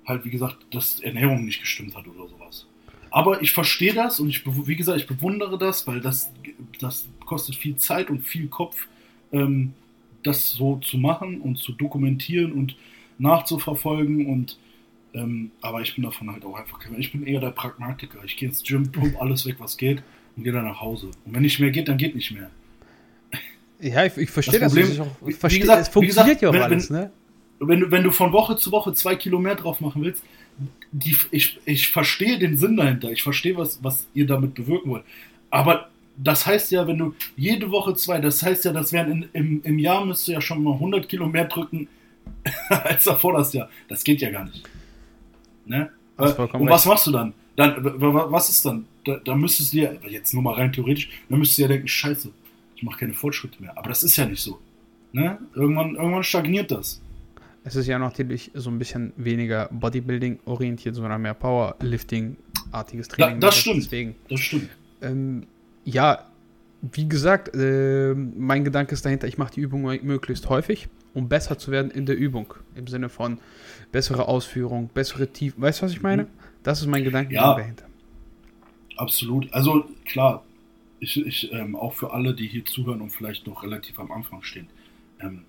halt, wie gesagt, dass Ernährung nicht gestimmt hat oder sowas. Aber ich verstehe das und ich, wie gesagt, ich bewundere das, weil das, das kostet viel Zeit und viel Kopf, ähm, das so zu machen und zu dokumentieren und nachzuverfolgen und ähm, aber ich bin davon halt auch einfach ich bin eher der Pragmatiker. Ich gehe ins Gym, pump alles weg, was geht und gehe dann nach Hause. Und wenn nicht mehr geht, dann geht nicht mehr. Ja, ich, ich verstehe das. Problem, das auch, ich verstehe, gesagt, es funktioniert ja auch wenn, alles, ne? Wenn, du, wenn du von Woche zu Woche zwei Kilo mehr drauf machen willst, die, ich, ich verstehe den Sinn dahinter. Ich verstehe, was, was ihr damit bewirken wollt. Aber das heißt ja, wenn du jede Woche zwei, das heißt ja, das wären in, im, im Jahr müsst du ja schon mal 100 Kilo mehr drücken [LAUGHS] als davor das Jahr. Das geht ja gar nicht. Ne? Und was machst du dann? dann was ist dann? Da, da müsstest du ja, jetzt nur mal rein theoretisch, dann müsstest du ja denken, scheiße, ich mache keine Fortschritte mehr. Aber das ist ja nicht so. Ne? Irgendwann, irgendwann stagniert das. Es ist ja natürlich so ein bisschen weniger Bodybuilding orientiert, sondern mehr Powerlifting-artiges Training. Da, das stimmt. Deswegen. Das stimmt. Ähm, ja, wie gesagt, äh, mein Gedanke ist dahinter, ich mache die Übung möglichst häufig, um besser zu werden in der Übung. Im Sinne von bessere Ausführung, bessere Tiefe. Weißt du, was ich meine? Mhm. Das ist mein Gedanke ja, dahinter. Absolut. Also klar, ich, ich ähm, auch für alle, die hier zuhören und vielleicht noch relativ am Anfang stehen. Ähm,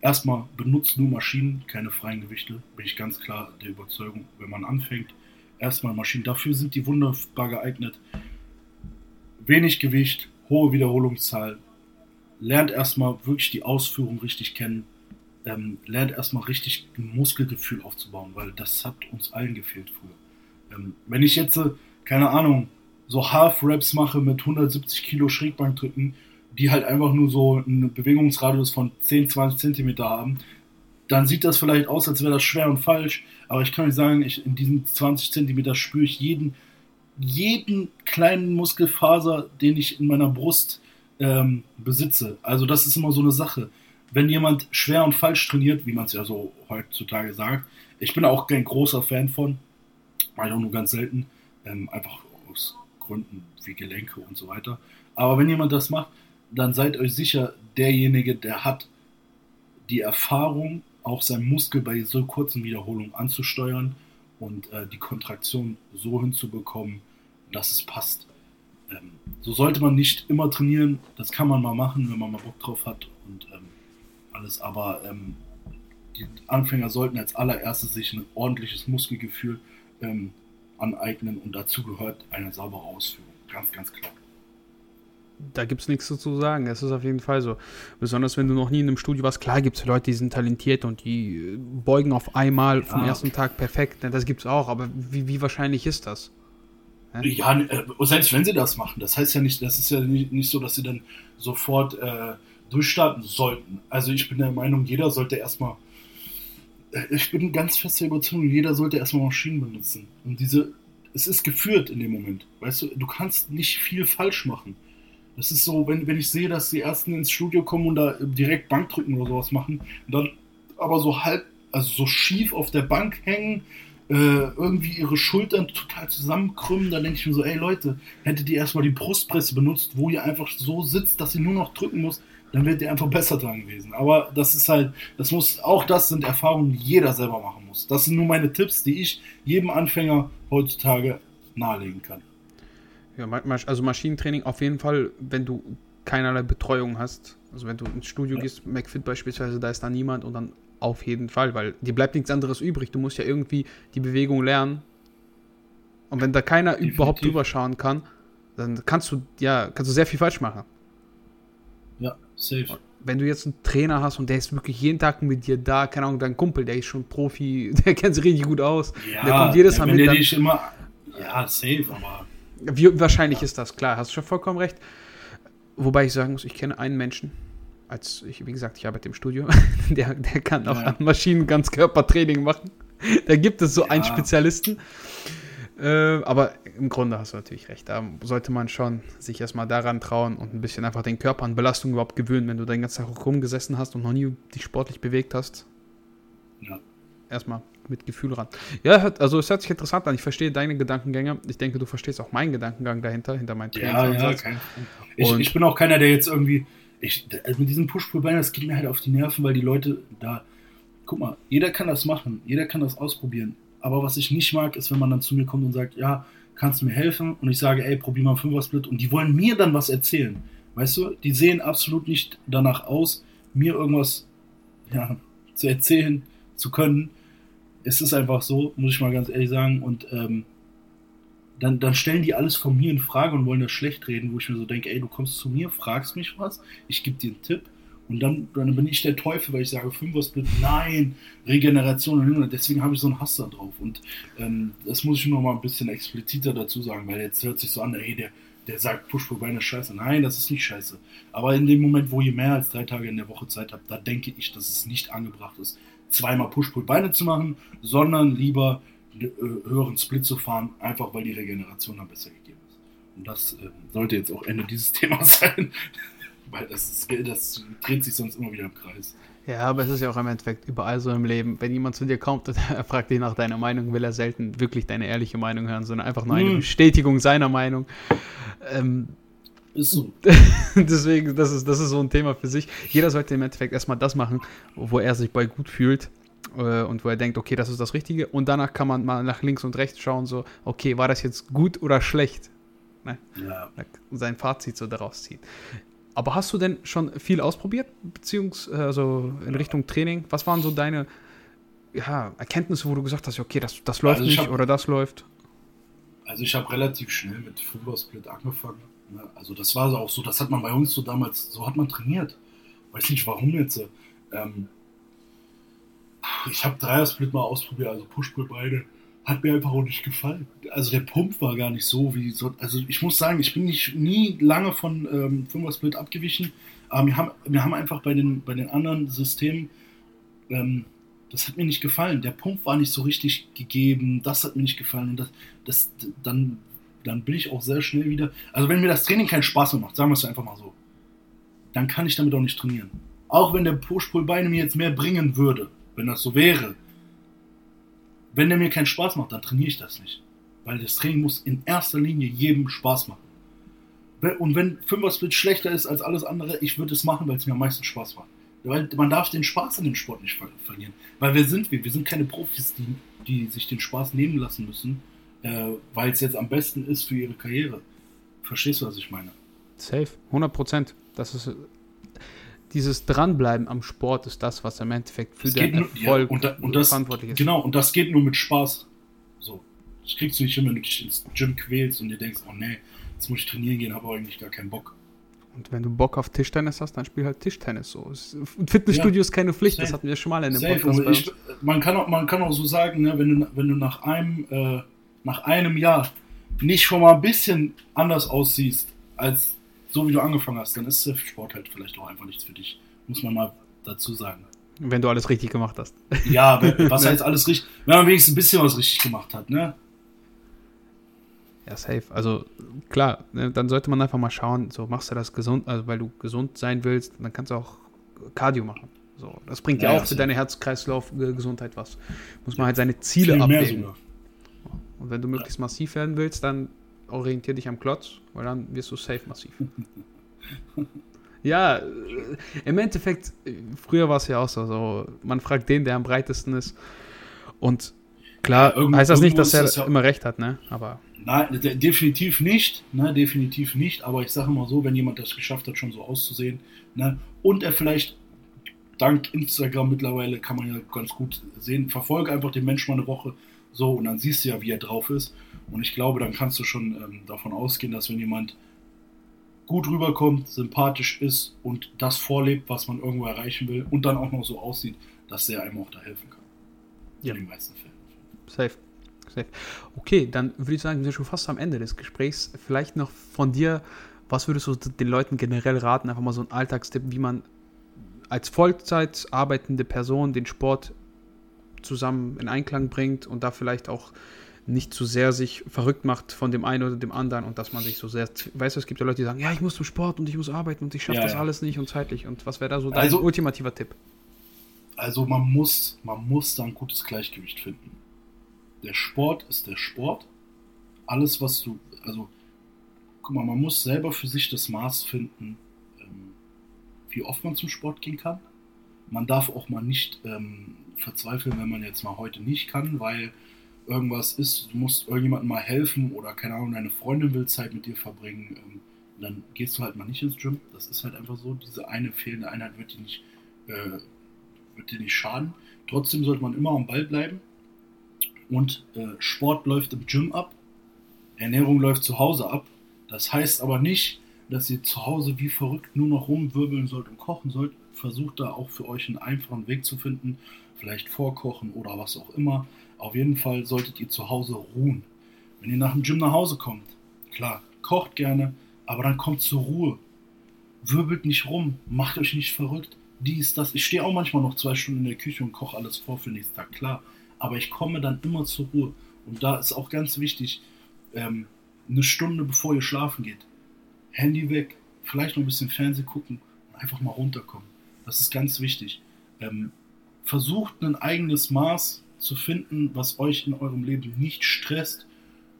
erstmal benutzt nur Maschinen, keine freien Gewichte. Bin ich ganz klar der Überzeugung, wenn man anfängt, erstmal Maschinen. Dafür sind die wunderbar geeignet. Wenig Gewicht, hohe Wiederholungszahl. Lernt erstmal wirklich die Ausführung richtig kennen. Ähm, lernt erstmal richtig Muskelgefühl aufzubauen, weil das hat uns allen gefehlt früher. Ähm, wenn ich jetzt, äh, keine Ahnung, so Half-Raps mache mit 170 Kilo Schrägbankdrücken, die halt einfach nur so einen Bewegungsradius von 10, 20 Zentimeter haben, dann sieht das vielleicht aus, als wäre das schwer und falsch. Aber ich kann euch sagen, ich, in diesen 20 Zentimeter spüre ich jeden, jeden kleinen Muskelfaser, den ich in meiner Brust ähm, besitze. Also das ist immer so eine Sache. Wenn jemand schwer und falsch trainiert, wie man es ja so heutzutage sagt, ich bin auch kein großer Fan von, mache ich auch nur ganz selten, ähm, einfach aus Gründen wie Gelenke und so weiter. Aber wenn jemand das macht, dann seid euch sicher, derjenige, der hat die Erfahrung, auch seinen Muskel bei so kurzen Wiederholungen anzusteuern und äh, die Kontraktion so hinzubekommen, dass es passt. Ähm, so sollte man nicht immer trainieren, das kann man mal machen, wenn man mal Bock drauf hat und ähm, alles, aber ähm, die Anfänger sollten als allererstes sich ein ordentliches Muskelgefühl ähm, aneignen und dazu gehört eine saubere Ausführung. Ganz, ganz klar. Da gibt es nichts zu sagen. Es ist auf jeden Fall so. Besonders wenn du noch nie in einem Studio warst. Klar gibt es Leute, die sind talentiert und die äh, beugen auf einmal vom ja. ersten Tag perfekt. Das gibt es auch. Aber wie, wie wahrscheinlich ist das? Ja, ja äh, selbst wenn sie das machen, das heißt ja nicht, das ist ja nicht, nicht so, dass sie dann sofort äh, durchstarten sollten. Also ich bin der Meinung, jeder sollte erstmal ich bin ganz fest der Überzeugung, jeder sollte erstmal Maschinen benutzen. Und diese, es ist geführt in dem Moment. Weißt du, du kannst nicht viel falsch machen. Das ist so, wenn, wenn ich sehe, dass die Ersten ins Studio kommen und da direkt Bankdrücken oder sowas machen, dann aber so halb, also so schief auf der Bank hängen, äh, irgendwie ihre Schultern total zusammenkrümmen, dann denke ich mir so, ey Leute, hättet ihr erstmal die Brustpresse benutzt, wo ihr einfach so sitzt, dass ihr nur noch drücken muss, dann wird ihr einfach besser dran gewesen. Aber das ist halt, das muss, auch das sind Erfahrungen, die jeder selber machen muss. Das sind nur meine Tipps, die ich jedem Anfänger heutzutage nahelegen kann. Ja, also Maschinentraining auf jeden Fall, wenn du keinerlei Betreuung hast. Also wenn du ins Studio ja. gehst, McFit beispielsweise, da ist da niemand und dann auf jeden Fall, weil dir bleibt nichts anderes übrig. Du musst ja irgendwie die Bewegung lernen. Und wenn da keiner Definitiv. überhaupt drüber schauen kann, dann kannst du ja kannst du sehr viel falsch machen. Ja, safe. wenn du jetzt einen Trainer hast und der ist wirklich jeden Tag mit dir da, keine Ahnung, dein Kumpel, der ist schon Profi, [LAUGHS] der kennt sich richtig gut aus. Ja, der kommt jedes Mal mit. der Dann, immer, ja, safe, aber wie wahrscheinlich ist das, klar, hast du schon vollkommen recht. Wobei ich sagen muss, ich kenne einen Menschen, als ich, wie gesagt, ich arbeite im Studio, [LAUGHS] der, der kann auch Ja. an Maschinen Ganzkörpertraining machen. Da gibt es so einen Ja. Spezialisten. Äh, aber im Grunde hast du natürlich recht. Da sollte man schon sich erstmal daran trauen und ein bisschen einfach den Körper an Belastung überhaupt gewöhnen, wenn du den ganzen Tag rumgesessen hast und noch nie dich sportlich bewegt hast. ja. Erstmal mit Gefühl ran. Ja, also es hört sich interessant an. Ich verstehe deine Gedankengänge. Ich denke, du verstehst auch meinen Gedankengang dahinter, hinter meinem Ja, ja, kein ich, ich bin auch keiner, der jetzt irgendwie. Ich, also mit diesem Push-Pull-Bein, das geht mir halt auf die Nerven, weil die Leute da. Guck mal, jeder kann das machen, jeder kann das ausprobieren. Aber was ich nicht mag, ist, wenn man dann zu mir kommt und sagt, ja, kannst du mir helfen? Und ich sage, ey, probier mal einen Fünfer-Split. Und die wollen mir dann was erzählen. Weißt du, die sehen absolut nicht danach aus, mir irgendwas ja, zu erzählen zu können. Es ist einfach so, muss ich mal ganz ehrlich sagen. Und ähm, dann, dann stellen die alles von mir in Frage und wollen das schlecht reden, wo ich mir so denke, ey, du kommst zu mir, fragst mich was, ich gebe dir einen Tipp und dann, dann bin ich der Teufel, weil ich sage, Fünfer-Split, nein, Regeneration und deswegen habe ich so einen Hass da drauf und ähm, das muss ich noch mal ein bisschen expliziter dazu sagen, weil jetzt hört sich so an, ey, der, der sagt Push-Pull-Beine ist scheiße. Nein, das ist nicht scheiße. Aber in dem Moment, wo ihr mehr als drei Tage in der Woche Zeit habt, da denke ich, dass es nicht angebracht ist, zweimal Push-Pull-Beine zu machen, sondern lieber äh, höheren Split zu fahren, einfach weil die Regeneration dann besser gegeben ist. Und das äh, sollte jetzt auch Ende dieses [LAUGHS] Themas sein, weil das, ist, das dreht sich sonst immer wieder im Kreis. Ja, aber es ist ja auch im Endeffekt überall so im Leben. Wenn jemand zu dir kommt und [LAUGHS] er fragt dich nach deiner Meinung, will er selten wirklich deine ehrliche Meinung hören, sondern einfach nur eine Hm. Bestätigung seiner Meinung. Ähm, Ist so. [LAUGHS] deswegen, das ist, das ist so ein Thema für sich. Jeder sollte im Endeffekt erstmal das machen, wo er sich bei gut fühlt äh, und wo er denkt, okay, das ist das Richtige. Und danach kann man mal nach links und rechts schauen, so, okay, war das jetzt gut oder schlecht? Ja. Sein Fazit so daraus ziehen. Aber hast du denn schon viel ausprobiert, beziehungsweise also in Richtung Training? Was waren so deine ja, Erkenntnisse, wo du gesagt hast, okay, das, das läuft Also ich nicht hab- oder das läuft? Also ich habe relativ schnell mit Fünfer-Split angefangen. Ne? Also das war auch so, das hat man bei uns so damals, so hat man trainiert. Weiß nicht warum jetzt. Ähm, ich habe Dreier-Split mal ausprobiert, also Push-Pull-Beine. Hat mir einfach auch nicht gefallen. Also der Pump war gar nicht so wie so. Also ich muss sagen, ich bin nicht nie lange von ähm, Fünfer-Split abgewichen. Aber wir haben, wir haben einfach bei den, bei den anderen Systemen ähm, das hat mir nicht gefallen. Der Punkt war nicht so richtig gegeben, das hat mir nicht gefallen. Und das, das, dann, dann bin ich auch sehr schnell wieder. Also wenn mir das Training keinen Spaß mehr macht, sagen wir es einfach mal so, dann kann ich damit auch nicht trainieren. Auch wenn der Push-Pull-Beine mir jetzt mehr bringen würde, wenn das so wäre. Wenn der mir keinen Spaß macht, dann trainiere ich das nicht. Weil das Training muss in erster Linie jedem Spaß machen. Und wenn Fünfer-Split schlechter ist als alles andere, ich würde es machen, weil es mir am meisten Spaß macht. Weil man darf den Spaß an dem Sport nicht ver verlieren. Weil wer sind wir? Wir sind keine Profis, die, die sich den Spaß nehmen lassen müssen, äh, weil es jetzt am besten ist für ihre Karriere. Verstehst du, was ich meine? Safe, 100 Prozent. Das ist dieses Dranbleiben am Sport ist das, was im Endeffekt für den nur- Erfolg ja, und, da, und das, verantwortlich ist. Genau, und das geht nur mit Spaß. So. Das kriegst du nicht hin, wenn du dich ins Gym quälst und dir denkst, oh nee, jetzt muss ich trainieren gehen, habe aber eigentlich gar keinen Bock. Und wenn du Bock auf Tischtennis hast, dann spiel halt Tischtennis. So. Es- Fitnessstudio Ja, ist keine Pflicht, das safe. hatten wir schon mal in dem Safe. Podcast ich, man, kann auch, man kann auch so sagen, ne, wenn, du, wenn du nach einem, äh, nach einem Jahr nicht schon mal ein bisschen anders aussiehst, als so wie du angefangen hast, dann ist der Sport halt vielleicht auch einfach nichts für dich. Muss man mal dazu sagen. Wenn du alles richtig gemacht hast. [LAUGHS] Ja, was [LAUGHS] heißt alles richtig? Wenn man wenigstens ein bisschen was richtig gemacht hat, ne? Ja, safe. Also klar, ne, dann sollte man einfach mal schauen, so machst du das gesund, also weil du gesund sein willst, dann kannst du auch Cardio machen. So, das bringt ja, Ja, auch ja, für deine Herz-Kreislauf-Gesundheit was. Muss man halt seine Ziele abwägen. Und wenn du möglichst massiv werden willst, dann orientier dich am Klotz, weil dann wirst du safe massiv. [LAUGHS] ja, äh, im Endeffekt, äh, früher war es ja auch so, so, man fragt den, der am breitesten ist. Und klar, Ja, heißt das nicht, dass er das ja- immer recht hat, ne? Aber Nein, de definitiv nicht, ne, definitiv nicht, aber ich sage mal so, wenn jemand das geschafft hat, schon so auszusehen, ne, und er vielleicht dank Instagram mittlerweile kann man ja ganz gut sehen, verfolge einfach den Menschen mal eine Woche so und dann siehst du ja, wie er drauf ist und ich glaube, dann kannst du schon ähm, davon ausgehen, dass wenn jemand gut rüberkommt, sympathisch ist und das vorlebt, was man irgendwo erreichen will und dann auch noch so aussieht, dass der einem auch da helfen kann. Ja. In den meisten Fällen. Safe. Safe. Okay, dann würde ich sagen, wir sind schon fast am Ende des Gesprächs. Vielleicht noch von dir, was würdest du den Leuten generell raten? Einfach mal so ein Alltagstipp, wie man als Vollzeit arbeitende Person den Sport zusammen in Einklang bringt und da vielleicht auch nicht zu sehr sich verrückt macht von dem einen oder dem anderen und dass man sich so sehr, weißt du, es gibt ja Leute, die sagen, ja, ich muss zum Sport und ich muss arbeiten und ich schaffe ja, das ja. alles nicht und zeitlich und was wäre da so dein also, ultimativer Tipp? Also man muss, man muss da ein gutes Gleichgewicht finden. Der Sport ist der Sport. Alles, was du, also guck mal, man muss selber für sich das Maß finden, ähm, wie oft man zum Sport gehen kann. Man darf auch mal nicht ähm, verzweifeln, wenn man jetzt mal heute nicht kann, weil irgendwas ist, du musst irgendjemandem mal helfen oder keine Ahnung, deine Freundin will Zeit mit dir verbringen, ähm, dann gehst du halt mal nicht ins Gym. Das ist halt einfach so. Diese eine fehlende Einheit wird dir nicht, äh, wird dir nicht schaden. Trotzdem sollte man immer am Ball bleiben. Und äh, Sport läuft im Gym ab, Ernährung läuft zu Hause ab. Das heißt aber nicht, dass ihr zu Hause wie verrückt nur noch rumwirbeln sollt und kochen sollt. Versucht da auch für euch einen einfachen Weg zu finden. Vielleicht vorkochen oder was auch immer. Auf jeden Fall solltet ihr zu Hause ruhen. Wenn ihr nach dem Gym nach Hause kommt, klar, kocht gerne, aber dann kommt zur Ruhe. Wirbelt nicht rum, macht euch nicht verrückt. Dies, das. Ich stehe auch manchmal noch zwei Stunden in der Küche und koche alles vor für den nächsten Tag, klar. Aber ich komme dann immer zur Ruhe. Und da ist auch ganz wichtig, ähm, eine Stunde bevor ihr schlafen geht, Handy weg, vielleicht noch ein bisschen Fernsehen gucken und einfach mal runterkommen. Das ist ganz wichtig. Ähm, versucht ein eigenes Maß zu finden, was euch in eurem Leben nicht stresst,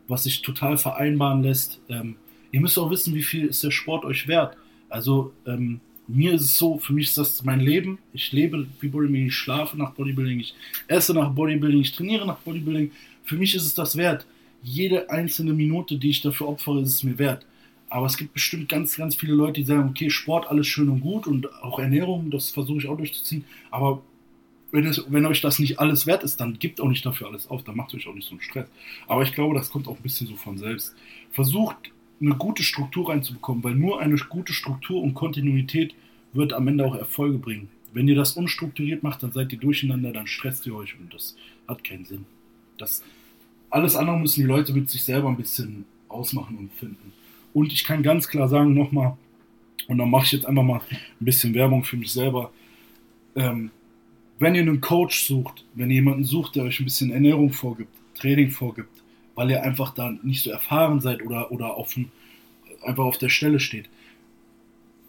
was sich total vereinbaren lässt. Ähm, ihr müsst auch wissen, wie viel ist der Sport euch wert. Also ähm, mir ist es so, für mich ist das mein Leben. Ich lebe wie Bodybuilding, ich schlafe nach Bodybuilding, ich esse nach Bodybuilding, ich trainiere nach Bodybuilding. Für mich ist es das wert. Jede einzelne Minute, die ich dafür opfere, ist es mir wert. Aber es gibt bestimmt ganz, ganz viele Leute, die sagen, okay, Sport, alles schön und gut und auch Ernährung, das versuche ich auch durchzuziehen. Aber wenn, es, wenn euch das nicht alles wert ist, dann gebt auch nicht dafür alles auf, dann macht euch auch nicht so einen Stress. Aber ich glaube, das kommt auch ein bisschen so von selbst. Versucht eine gute Struktur reinzubekommen, weil nur eine gute Struktur und Kontinuität wird am Ende auch Erfolge bringen. Wenn ihr das unstrukturiert macht, dann seid ihr durcheinander, dann stresst ihr euch und das hat keinen Sinn. Das, alles andere müssen die Leute mit sich selber ein bisschen ausmachen und finden. Und ich kann ganz klar sagen, nochmal, und dann mache ich jetzt einfach mal ein bisschen Werbung für mich selber. Ähm, wenn ihr einen Coach sucht, wenn ihr jemanden sucht, der euch ein bisschen Ernährung vorgibt, Training vorgibt, weil ihr einfach da nicht so erfahren seid oder, oder auf ein, einfach auf der Stelle steht,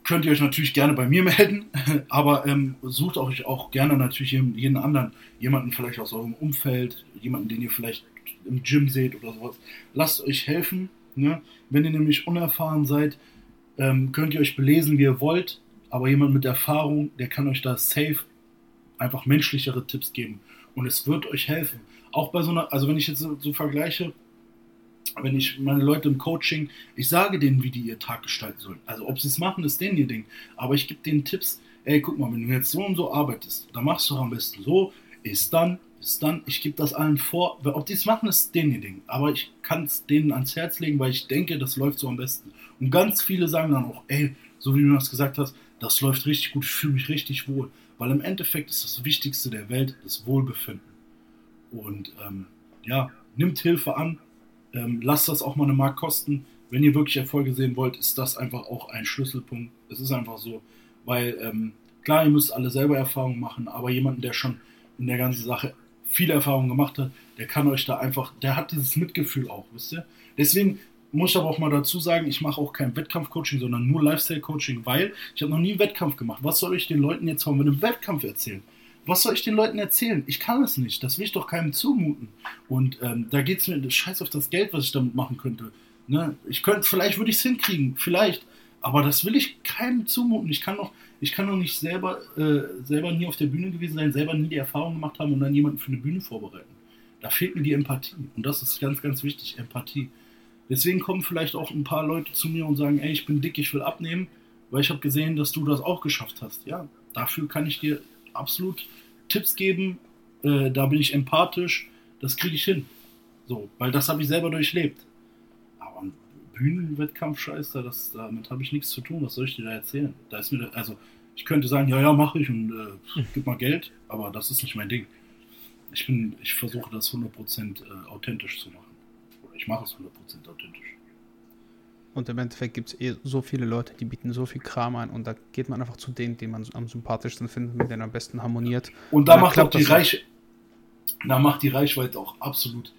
könnt ihr euch natürlich gerne bei mir [LAUGHS] melden, aber ähm, sucht euch auch gerne natürlich jeden, jeden, anderen, jemanden vielleicht aus eurem Umfeld, jemanden, den ihr vielleicht im Gym seht oder sowas. Lasst euch helfen. Ne? Wenn ihr nämlich unerfahren seid, ähm, könnt ihr euch belesen, wie ihr wollt, aber jemand mit Erfahrung, der kann euch da safe einfach menschlichere Tipps geben. Und es wird euch helfen. Auch bei so einer, also wenn ich jetzt so, so vergleiche, wenn ich meine Leute im Coaching, ich sage denen, wie die ihr Tag gestalten sollen. Also ob sie es machen, ist denen ihr Ding. Aber ich gebe denen Tipps, ey, guck mal, wenn du jetzt so und so arbeitest, dann machst du am besten so, ist dann, ist dann, ich gebe das allen vor. Ob die es machen, ist denen ihr Ding. Aber ich kann es denen ans Herz legen, weil ich denke, das läuft so am besten. Und ganz viele sagen dann auch, ey, so wie du das gesagt hast, das läuft richtig gut, ich fühle mich richtig wohl. Weil im Endeffekt ist das Wichtigste der Welt das Wohlbefinden. Und ähm, ja, nimmt Hilfe an, ähm, lasst das auch mal eine Mark kosten. Wenn ihr wirklich Erfolge sehen wollt, ist das einfach auch ein Schlüsselpunkt. Es ist einfach so, weil ähm, klar, ihr müsst alle selber Erfahrungen machen, aber jemanden, der schon in der ganzen Sache viele Erfahrungen gemacht hat, der kann euch da einfach, der hat dieses Mitgefühl auch, wisst ihr? Deswegen muss ich aber auch mal dazu sagen, ich mache auch kein Wettkampfcoaching, sondern nur Lifestyle-Coaching, weil ich habe noch nie einen Wettkampf gemacht. Was soll ich den Leuten jetzt von einem Wettkampf erzählen? Was soll ich den Leuten erzählen? Ich kann es nicht. Das will ich doch keinem zumuten. Und ähm, da geht es mir scheiß auf das Geld, was ich damit machen könnte. Ne? Ich könnte, vielleicht würde ich es hinkriegen, vielleicht. Aber das will ich keinem zumuten. Ich kann doch, ich kann doch nicht selber, äh, selber nie auf der Bühne gewesen sein, selber nie die Erfahrung gemacht haben und dann jemanden für eine Bühne vorbereiten. Da fehlt mir die Empathie. Und das ist ganz, ganz wichtig, Empathie. Deswegen kommen vielleicht auch ein paar Leute zu mir und sagen, ey, ich bin dick, ich will abnehmen, weil ich habe gesehen, dass du das auch geschafft hast. Ja, dafür kann ich dir absolut Tipps geben. Äh, da bin ich empathisch, das kriege ich hin. So, weil das habe ich selber durchlebt. Aber Bühnenwettkampf-Scheiß, da, das, damit habe ich nichts zu tun. Was soll ich dir da erzählen? Da ist mir, also ich könnte sagen, ja, ja, mache ich und äh, gib mal Geld, aber das ist nicht mein Ding. Ich bin, ich versuche das 100% äh, authentisch zu machen. Ich mache es 100% authentisch. Und im Endeffekt gibt es eh so viele Leute, die bieten so viel Kram an und da geht man einfach zu denen, den man am sympathischsten findet, mit denen am besten harmoniert. Und da und macht auch die Reichweite, da macht die Reichweite auch absolut.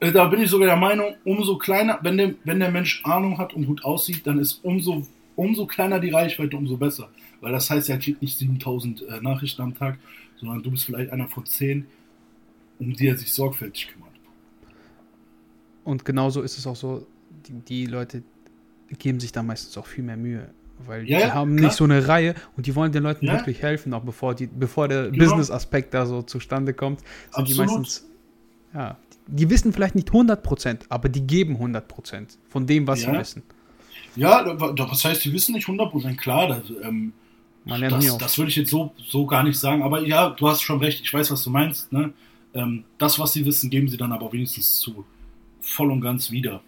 Äh, da bin ich sogar der Meinung, umso kleiner, wenn der, wenn der Mensch Ahnung hat und gut aussieht, dann ist umso, umso kleiner die Reichweite, umso besser. Weil das heißt, er kriegt nicht 7000 äh, Nachrichten am Tag, sondern du bist vielleicht einer von 10, um die er sich sorgfältig kümmert. Und genauso ist es auch so, die, die Leute geben sich da meistens auch viel mehr Mühe. Weil ja, die haben klar. nicht so eine Reihe und die wollen den Leuten ja. wirklich helfen, auch bevor, die, bevor der genau. Business-Aspekt da so zustande kommt, sind Absolut. die meistens, ja, die wissen vielleicht nicht 100%, aber die geben 100% von dem, was ja. sie wissen. Ja, was heißt, die wissen nicht 100%, klar, das, ähm, das, das würde ich jetzt so, so gar nicht sagen, aber ja, du hast schon recht, ich weiß, was du meinst, ne? Ähm, das, was sie wissen, geben sie dann aber wenigstens zu voll und ganz wieder.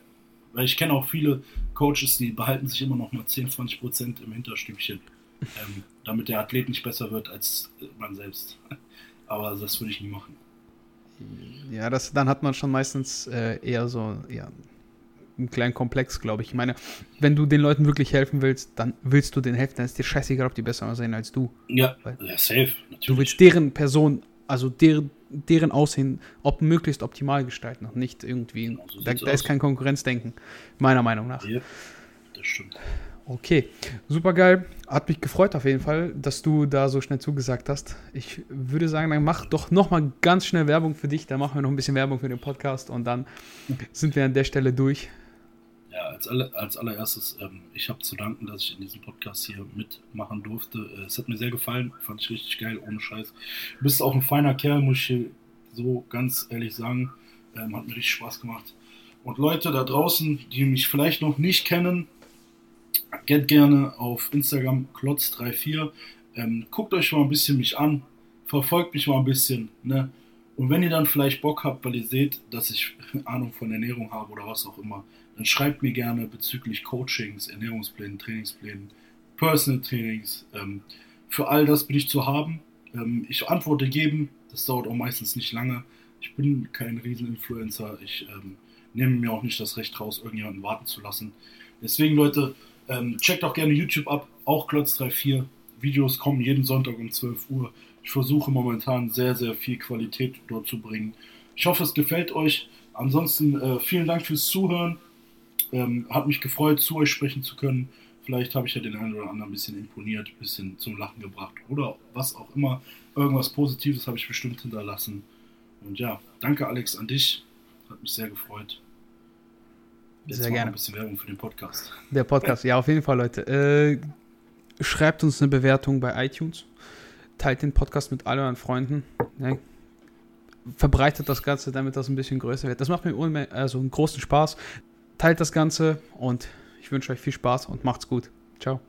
Weil ich kenne auch viele Coaches, die behalten sich immer noch mal 10, 20 Prozent im Hinterstübchen, ähm, damit der Athlet nicht besser wird als man selbst. Aber das würde ich nie machen. Ja, das, dann hat man schon meistens äh, eher so ja, einen kleinen Komplex, glaube ich. Ich meine, wenn du den Leuten wirklich helfen willst, dann willst du denen helfen, dann ist dir scheißegal, ob die besser aussehen als du. Ja, ja safe, natürlich. Du willst deren Person, also deren, deren Aussehen ob möglichst optimal gestalten und nicht irgendwie. Genau, so da, da ist kein Konkurrenzdenken, meiner Meinung nach. Ja, das stimmt. Okay, super geil. Hat mich gefreut auf jeden Fall, dass du da so schnell zugesagt hast. Ich würde sagen, dann mach doch nochmal ganz schnell Werbung für dich. Dann machen wir noch ein bisschen Werbung für den Podcast und dann sind wir an der Stelle durch. Ja, als, alle, als allererstes, ähm, ich habe zu danken, dass ich in diesem Podcast hier mitmachen durfte. Äh, es hat mir sehr gefallen, fand ich richtig geil, ohne Scheiß. Du bist auch ein feiner Kerl, muss ich so ganz ehrlich sagen. Ähm, hat mir richtig Spaß gemacht. Und Leute da draußen, die mich vielleicht noch nicht kennen, geht gerne auf Instagram klotz34. Ähm, guckt euch mal ein bisschen mich an, verfolgt mich mal ein bisschen. Ne? Und wenn ihr dann vielleicht Bock habt, weil ihr seht, dass ich [LAUGHS] Ahnung von Ernährung habe oder was auch immer, dann schreibt mir gerne bezüglich Coachings, Ernährungsplänen, Trainingsplänen, Personal Trainings. Ähm, für all das bin ich zu haben. Ähm, ich antworte geben, das dauert auch meistens nicht lange. Ich bin kein Rieseninfluencer. Ich ähm, nehme mir auch nicht das Recht raus, irgendjemanden warten zu lassen. Deswegen, Leute, ähm, checkt auch gerne YouTube ab, auch Klotz34. Videos kommen jeden Sonntag um 12 Uhr. Ich versuche momentan sehr, sehr viel Qualität dort zu bringen. Ich hoffe, es gefällt euch. Ansonsten äh, vielen Dank fürs Zuhören. Ähm, hat mich gefreut, zu euch sprechen zu können. Vielleicht habe ich ja den einen oder anderen ein bisschen imponiert, ein bisschen zum Lachen gebracht oder was auch immer. Irgendwas Positives habe ich bestimmt hinterlassen. Und ja, danke Alex an dich. Hat mich sehr gefreut. Jetzt sehr gerne. Ein bisschen Werbung für den Podcast. Der Podcast, ja, auf jeden Fall, Leute. Äh, schreibt uns eine Bewertung bei iTunes. Teilt den Podcast mit all euren Freunden. Ja, verbreitet das Ganze, damit das ein bisschen größer wird. Das macht mir also einen großen Spaß teilt das Ganze und ich wünsche euch viel Spaß und macht's gut. Ciao.